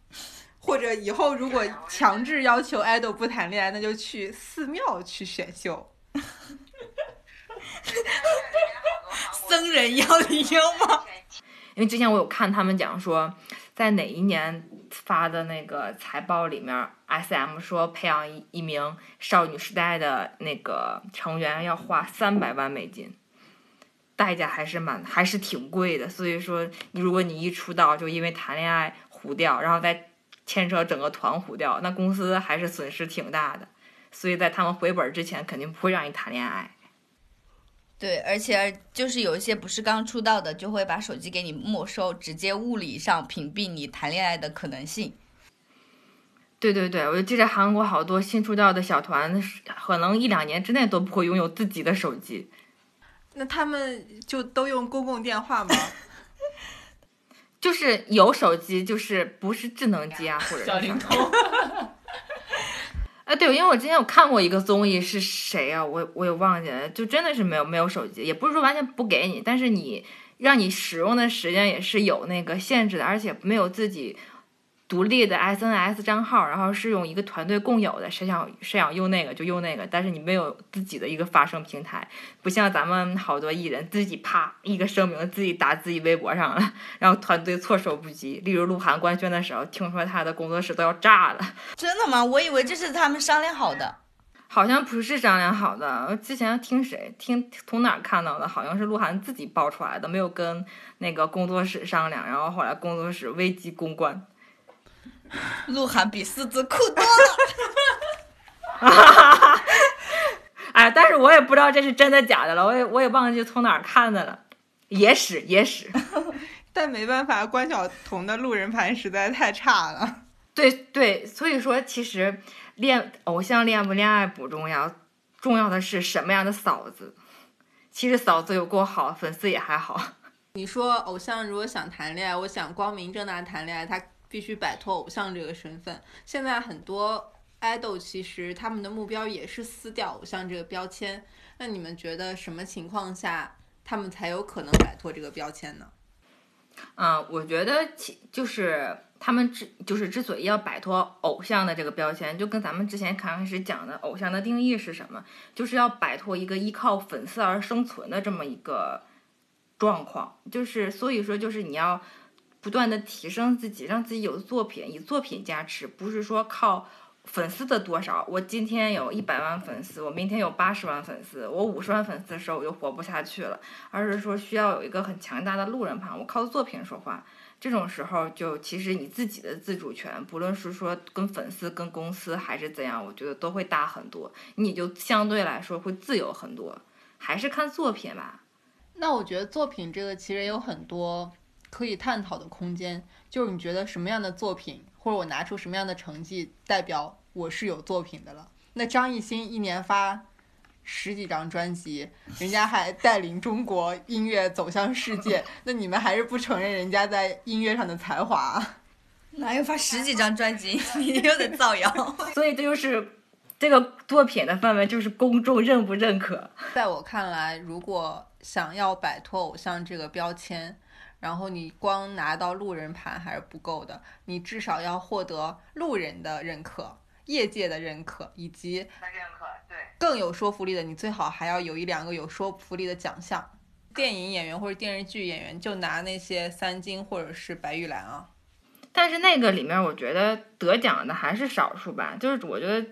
或者以后如果强制要求爱豆不谈恋爱，那就去寺庙去选秀。僧人要礼要吗？因为之前我有看他们讲说，在哪一年发的那个财报里面，S M 说培养一一名少女时代的那个成员要花三百万美金，代价还是蛮还是挺贵的。所以说，如果你一出道就因为谈恋爱糊掉，然后再牵扯整个团糊掉，那公司还是损失挺大的。所以在他们回本之前，肯定不会让你谈恋爱。对，而且就是有一些不是刚出道的，就会把手机给你没收，直接物理上屏蔽你谈恋爱的可能性。对对对，我就记得韩国好多新出道的小团，可能一两年之内都不会拥有自己的手机。那他们就都用公共电话吗？就是有手机，就是不是智能机啊，或者小灵通。啊，对，因为我之前有看过一个综艺，是谁啊？我我也忘记了，就真的是没有没有手机，也不是说完全不给你，但是你让你使用的时间也是有那个限制的，而且没有自己独立的 SNS 账号，然后是用一个团队共有的，谁想谁想用那个就用那个，但是你没有自己的一个发声平台，不像咱们好多艺人自己啪一个声明自己打自己微博上了，然后团队措手不及。例如鹿晗官宣的时候，听说他的工作室都要炸了。真的吗？我以为这是他们商量好的。好像不是商量好的，之前听谁听从哪儿看到的，好像是鹿晗自己爆出来的，没有跟那个工作室商量，然后后来工作室危机公关。鹿晗比狮子酷多了。哎，但是我也不知道这是真的假的了，我也我也忘记从哪儿看的了，野史野史。但没办法，关晓彤的路人盘实在太差了。对对，所以说其实恋偶像恋不恋爱不重要，重要的是什么样的嫂子。其实嫂子有够好，粉丝也还好。你说偶像如果想谈恋爱，我想光明正大谈恋爱，他必须摆脱偶像这个身份。现在很多爱豆其实他们的目标也是撕掉偶像这个标签。那你们觉得什么情况下他们才有可能摆脱这个标签呢？嗯，我觉得其就是他们之就是之所以要摆脱偶像的这个标签，就跟咱们之前刚开始讲的偶像的定义是什么，就是要摆脱一个依靠粉丝而生存的这么一个状况。就是所以说，就是你要不断的提升自己，让自己有作品，以作品加持，不是说靠。粉丝的多少？我今天有一百万粉丝，我明天有八十万粉丝，我五十万粉丝的时候我就活不下去了。而是说需要有一个很强大的路人盘，我靠作品说话。这种时候就其实你自己的自主权，不论是说跟粉丝、跟公司还是怎样，我觉得都会大很多。你就相对来说会自由很多。还是看作品吧。那我觉得作品这个其实有很多可以探讨的空间，就是你觉得什么样的作品，或者我拿出什么样的成绩，代表我是有作品的了。那张艺兴一年发十几张专辑，人家还带领中国音乐走向世界，那你们还是不承认人家在音乐上的才华？哪有发十几张专辑？你又在造谣。所以这就是这个作品的范围，就是公众认不认可。在我看来，如果想要摆脱偶像这个标签，然后你光拿到路人盘还是不够的，你至少要获得路人的认可、业界的认可，以及认可，对。更有说服力的，你最好还要有一两个有说服力的奖项。电影演员或者电视剧演员，就拿那些三金或者是白玉兰啊。但是那个里面，我觉得得奖的还是少数吧。就是我觉得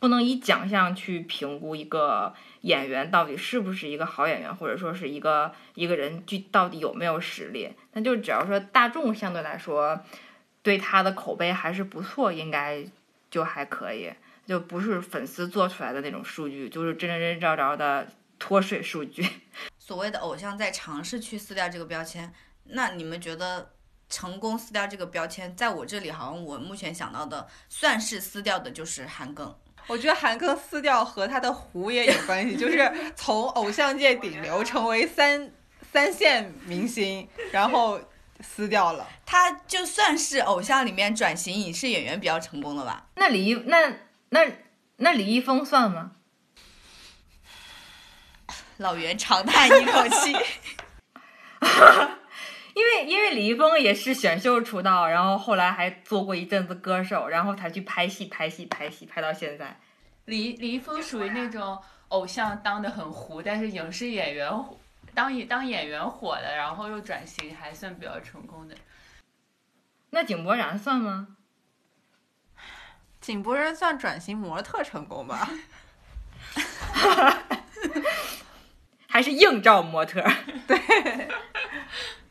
不能以奖项去评估一个演员到底是不是一个好演员，或者说是一个一个人具到底有没有实力。那就只要说大众相对来说对他的口碑还是不错，应该就还可以，就不是粉丝做出来的那种数据，就是真真真正着的脱水数据。所谓的偶像在尝试去撕掉这个标签，那你们觉得成功撕掉这个标签，在我这里好像我目前想到的算是撕掉的就是韩庚。我觉得韩庚撕掉和他的胡也有关系，就是从偶像界顶流成为三三线明星，然后撕掉了。他就算是偶像里面转型影视演员比较成功的吧？那李易那那那李易峰算吗？老袁长叹一口气。因为因为李易峰也是选秀出道，然后后来还做过一阵子歌手，然后才去拍戏拍戏拍戏拍到现在。李李易峰属于那种偶像当的很糊，但是影视演员当演当演员火的，然后又转型还算比较成功的。那井柏然算吗？井柏然算转型模特成功吧？还是硬照模特？对，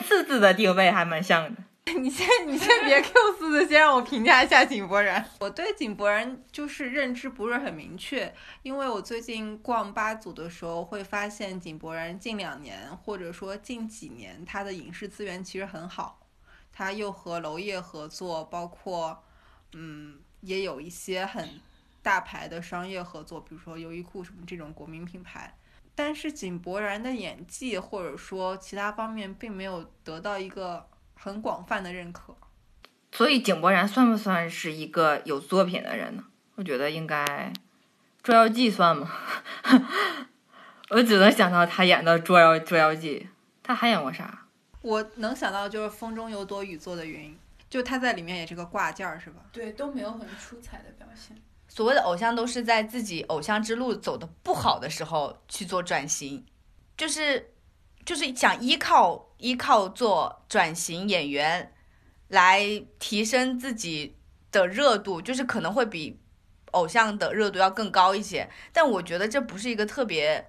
四字的定位还蛮像的。你先你先别 Q 四字，先让我评价一下井柏然。我对井柏然就是认知不是很明确，因为我最近逛八组的时候会发现井柏然近两年或者说近几年他的影视资源其实很好，他又和娄烨合作，包括嗯也有一些很大牌的商业合作，比如说优衣库什么这种国民品牌。但是井柏然的演技或者说其他方面并没有得到一个很广泛的认可。所以井柏然算不算是一个有作品的人呢？我觉得应该，《捉妖记》算吗？我只能想到他演的《捉妖捉妖记》，他还演过啥？我能想到就是《风中有朵雨做的云》，就他在里面也是个挂件儿，是吧？对，都没有很出彩的表现。所谓的偶像都是在自己偶像之路走的不好的时候去做转型，就是就是想依靠依靠做转型演员来提升自己的热度，就是可能会比偶像的热度要更高一些。但我觉得这不是一个特别，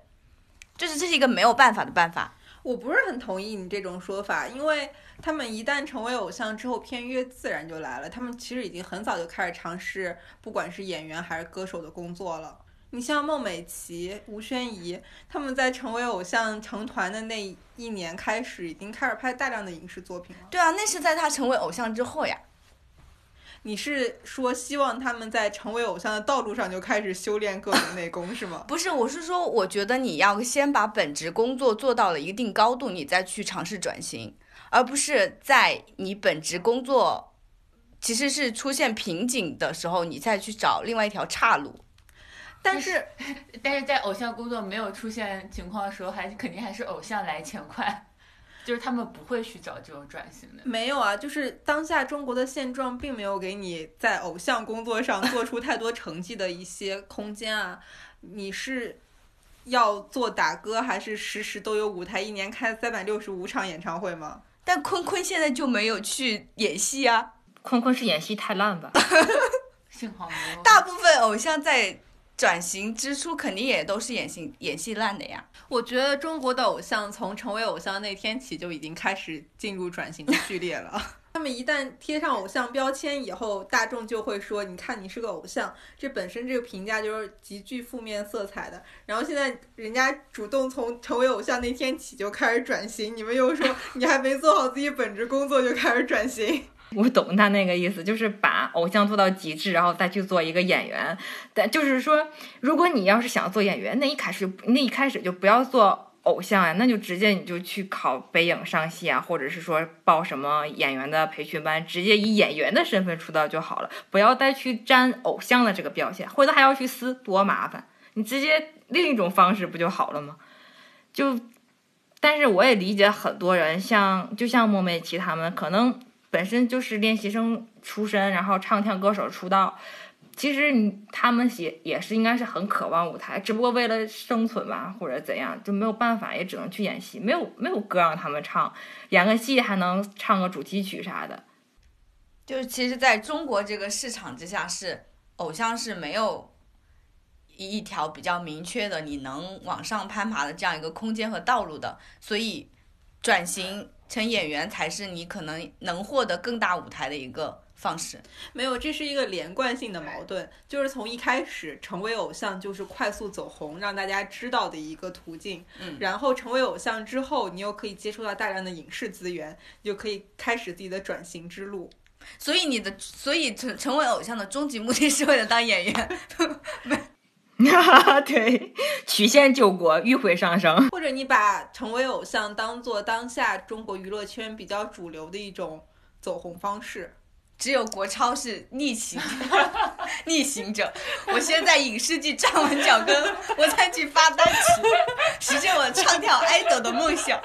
就是这是一个没有办法的办法。我不是很同意你这种说法，因为他们一旦成为偶像之后，片约自然就来了。他们其实已经很早就开始尝试，不管是演员还是歌手的工作了。你像孟美岐、吴宣仪，他们在成为偶像成团的那一年开始，已经开始拍大量的影视作品了。对啊，那是在他成为偶像之后呀。你是说希望他们在成为偶像的道路上就开始修炼各种内功是吗？不是，我是说，我觉得你要先把本职工作做到了一定高度，你再去尝试转型，而不是在你本职工作其实是出现瓶颈的时候，你再去找另外一条岔路。但是 但是在偶像工作没有出现情况的时候，还肯定还是偶像来钱快，就是他们不会去找这种转型的。没有啊，就是当下中国的现状并没有给你在偶像工作上做出太多成绩的一些空间啊。你是要做打歌，还是时时都有舞台，一年开三百六十五场演唱会吗？但坤坤现在就没有去演戏啊。坤坤是演戏太烂吧？幸好没有。大部分偶像在转型之初，肯定也都是演戏演戏烂的呀。我觉得中国的偶像从成为偶像那天起就已经开始进入转型的序列了。他们一旦贴上偶像标签以后，大众就会说：“你看，你是个偶像。”这本身这个评价就是极具负面色彩的。然后现在人家主动从成为偶像那天起就开始转型，你们又说 你还没做好自己本职工作就开始转型。我懂他那个意思，就是把偶像做到极致，然后再去做一个演员。但就是说，如果你要是想做演员，那一开始那一开始就不要做偶像呀，那就直接你就去考北影上戏啊，或者是说报什么演员的培训班，直接以演员的身份出道就好了，不要再去沾偶像的这个标签，或者还要去撕，多麻烦。你直接另一种方式不就好了吗？就，但是我也理解很多人，像就像莫美琪他们，可能本身就是练习生出身，然后唱跳歌手出道。其实你他们也也是应该是很渴望舞台，只不过为了生存吧，或者怎样，就没有办法，也只能去演戏，没有没有歌让他们唱，演个戏还能唱个主题曲啥的。就是其实在中国这个市场之下，是偶像是没有一条比较明确的你能往上攀爬的这样一个空间和道路的，所以转型成演员才是你可能能获得更大舞台的一个方式。没有，这是一个连贯性的矛盾，就是从一开始成为偶像就是快速走红，让大家知道的一个途径。嗯然后成为偶像之后，你又可以接触到大量的影视资源，你就可以开始自己的转型之路。所以你的，所以成成为偶像的终极目的是为了当演员。对，曲线救国，迂回上升。或者你把成为偶像当做当下中国娱乐圈比较主流的一种走红方式。只有国超是逆行 逆行者。我先在影视剧站稳脚跟，我再去发单曲，实现我唱跳 idol 的梦想。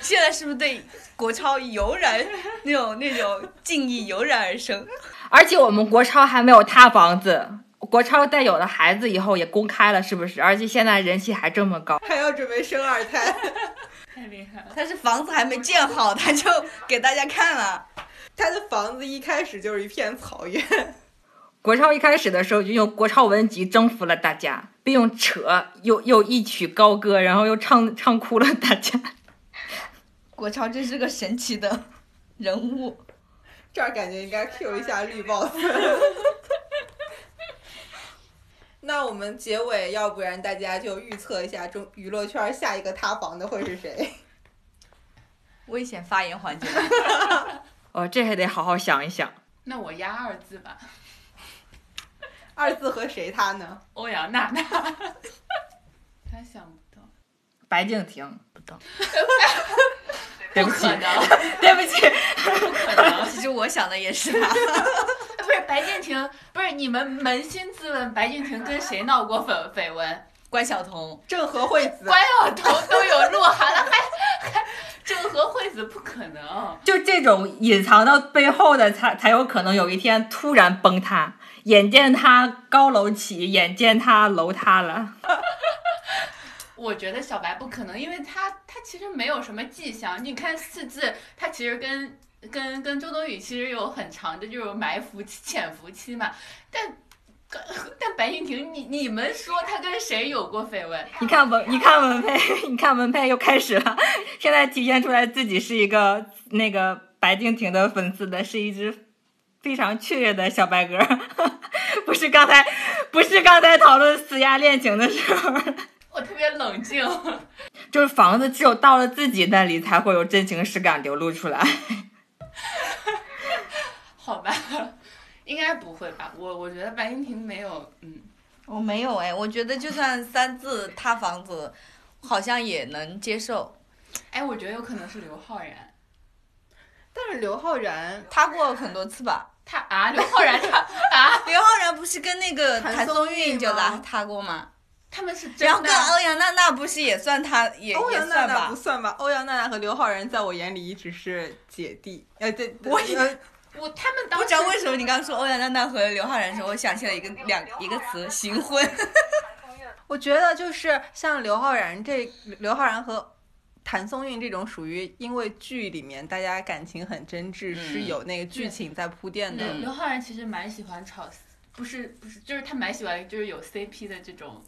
现在是不是对国超油然那种那种敬意油然而生？而且我们国超还没有塌房子，国超在有了孩子以后也公开了，是不是？而且现在人气还这么高。还要准备生二胎，太厉害了！但是房子还没建好，他就给大家看了。他的房子一开始就是一片草原。国超一开始的时候就用国超文集征服了大家，并用扯又又一曲高歌，然后又唱唱哭了大家。国超真是个神奇的人物。这儿感觉应该 Q 一下绿 boss。那我们结尾，要不然大家就预测一下中娱乐圈下一个塌房的会是谁？危险发言环节，哦，这还得好好想一想。那我压二字吧，二字和谁他呢？欧阳娜娜。他想不到，白敬亭，不到。对不起对不起，不可能。其实我想的也是他。不是白敬亭，不是你们扪心自问，白敬亭跟谁闹过绯绯闻？关晓彤，郑和惠子。关晓彤都有鹿晗了，还还郑和惠子不可能。就这种隐藏到背后的，才才有可能有一天突然崩塌。眼见他高楼起，眼见他楼塌了。我觉得小白不可能，因为他他其实没有什么迹象。你看四字，他其实跟跟跟周冬雨其实有很长的这种埋伏期、潜伏期嘛。但 但白敬亭，你你们说他跟谁有过绯闻？你看文，你看文佩，你看文佩又开始了，现在体现出来自己是一个那个白敬亭的粉丝的，是一只非常雀跃的小白鸽，不是刚才，不是刚才讨论死鸭恋情的时候，我特别冷静。就是房子只有到了自己那里才会有真情实感流露出来。好吧，应该不会吧？我我觉得白敬亭没有，嗯，我没有哎，我觉得就算三字塌房子，好像也能接受。哎，我觉得有可能是刘昊然，但是刘昊然塌过很多次吧？他啊，刘昊然他啊，刘昊然不是跟那个谭谭松松韵韵就吗拉塌过吗？他们是真然后跟的。欧阳娜娜不是也算他也也欧阳娜算吧娜不？算吧？欧阳娜娜和刘昊然在我眼里一直是姐弟。哎，对，我也呃我他不知道为什么你刚刚说欧阳娜娜和刘昊然的时候，我想起了一个两一个词行婚。我觉得就是像刘昊然这刘昊然和谭松韵这种属于因为剧里面大家感情很真挚，是嗯有那个剧情在铺垫的。刘刘昊然其实蛮喜欢炒，不是不是，就是他蛮喜欢就是有 CP 的这种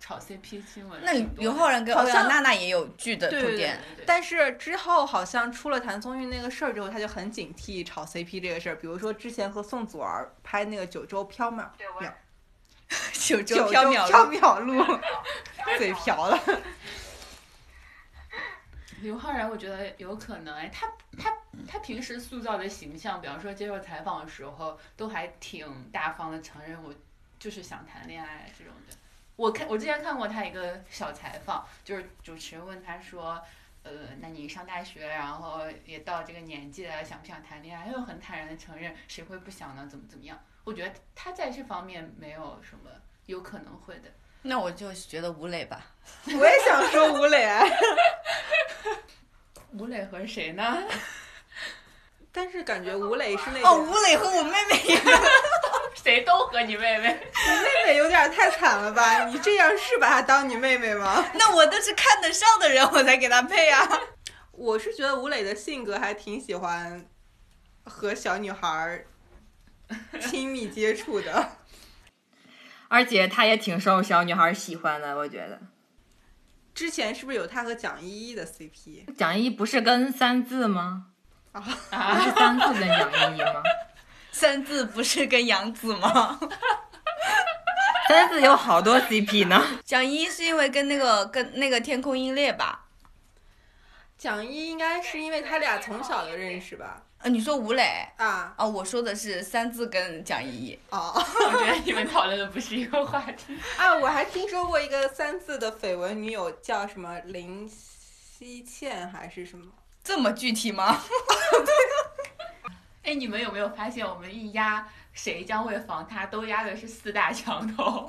炒 CP 新闻。那刘昊然跟欧好像阳娜娜也有剧的对对铺垫。但是之后好像出了谭松韵那个事儿之后，他就很警惕炒 CP 这个事儿。比如说之前和宋祖儿拍那个《九州缥缈对 九州九州缥缈缥录，缈录》，嘴瓢了。刘昊然，我觉得有可能哎，他他他平时塑造的形象，比方说接受采访的时候，都还挺大方的，承认我就是想谈恋爱这种的。我看我之前看过他一个小采访，就是主持人问他说，呃，那你上大学，然后也到这个年纪了，想不想谈恋爱？他又很坦然的承认，谁会不想呢？怎么怎么样？我觉得他在这方面没有什么有可能会的。那我就觉得吴磊吧。我也想说吴磊，哎 吴磊和谁呢？但是感觉吴磊是那哦，吴磊和我妹妹也。谁都和你妹妹。你妹妹有点太惨了吧？你这样是把她当你妹妹吗？那我都是看得上的人，我才给她配啊。我是觉得吴磊的性格还挺喜欢和小女孩儿亲密接触的。而且他也挺受小女孩喜欢的，我觉得。之前是不是有他和蒋依依的 CP？蒋依不是跟三字吗？啊不是三字跟蒋依依吗？三字不是跟杨紫吗？三字有好多 CP 呢。蒋依是因为跟那个跟那个天空英烈吧？蒋依应该是因为他俩从小就认识吧？呃，你说吴磊？啊哦，我说的是三字跟蒋依。哦我觉得你们讨论的不是一个话题。啊！我还听说过一个三字的绯闻女友叫什么林希倩还是什么？这么具体吗？哎，你们有没有发现，我们一压谁将会防他，都压的是四大墙头，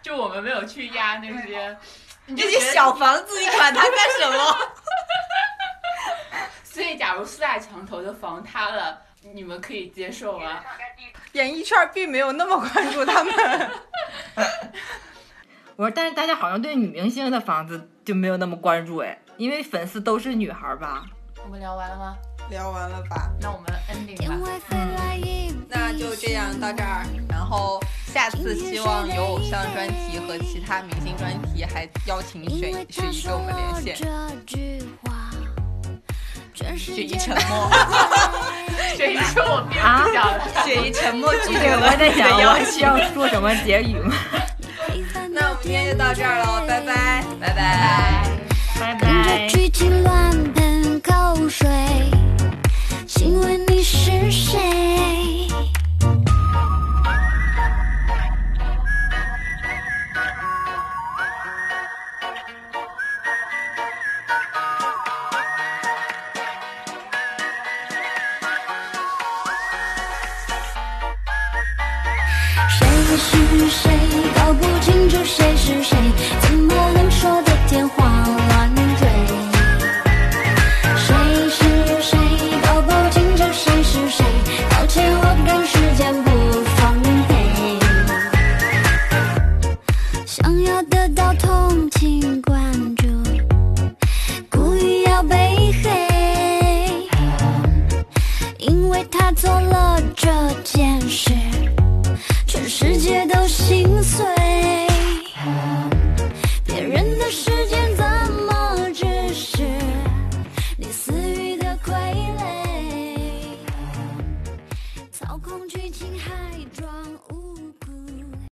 就我们没有去压那些你这些小房子，你管它干什么？所以，假如四大墙头的防塌了，你们可以接受吗？演艺圈并没有那么关注他们。我说，但是大家好像对女明星的房子就没有那么关注哎，因为粉丝都是女孩儿吧？我们聊完了吗？聊完了吧？那我们 ending 吧。外飞来一笔那就这样到这儿，然后下次希望有偶像专题和其他明星专题，还邀请雪雪姨跟我们连线。这句话，雪姨沉默，雪姨说我并啊不想了。雪姨沉默拒绝对，了。我在想你的邀我需要说什么结语吗？那我们今天就到这儿了，拜拜。拜拜。拜跟着拜。请问你是谁？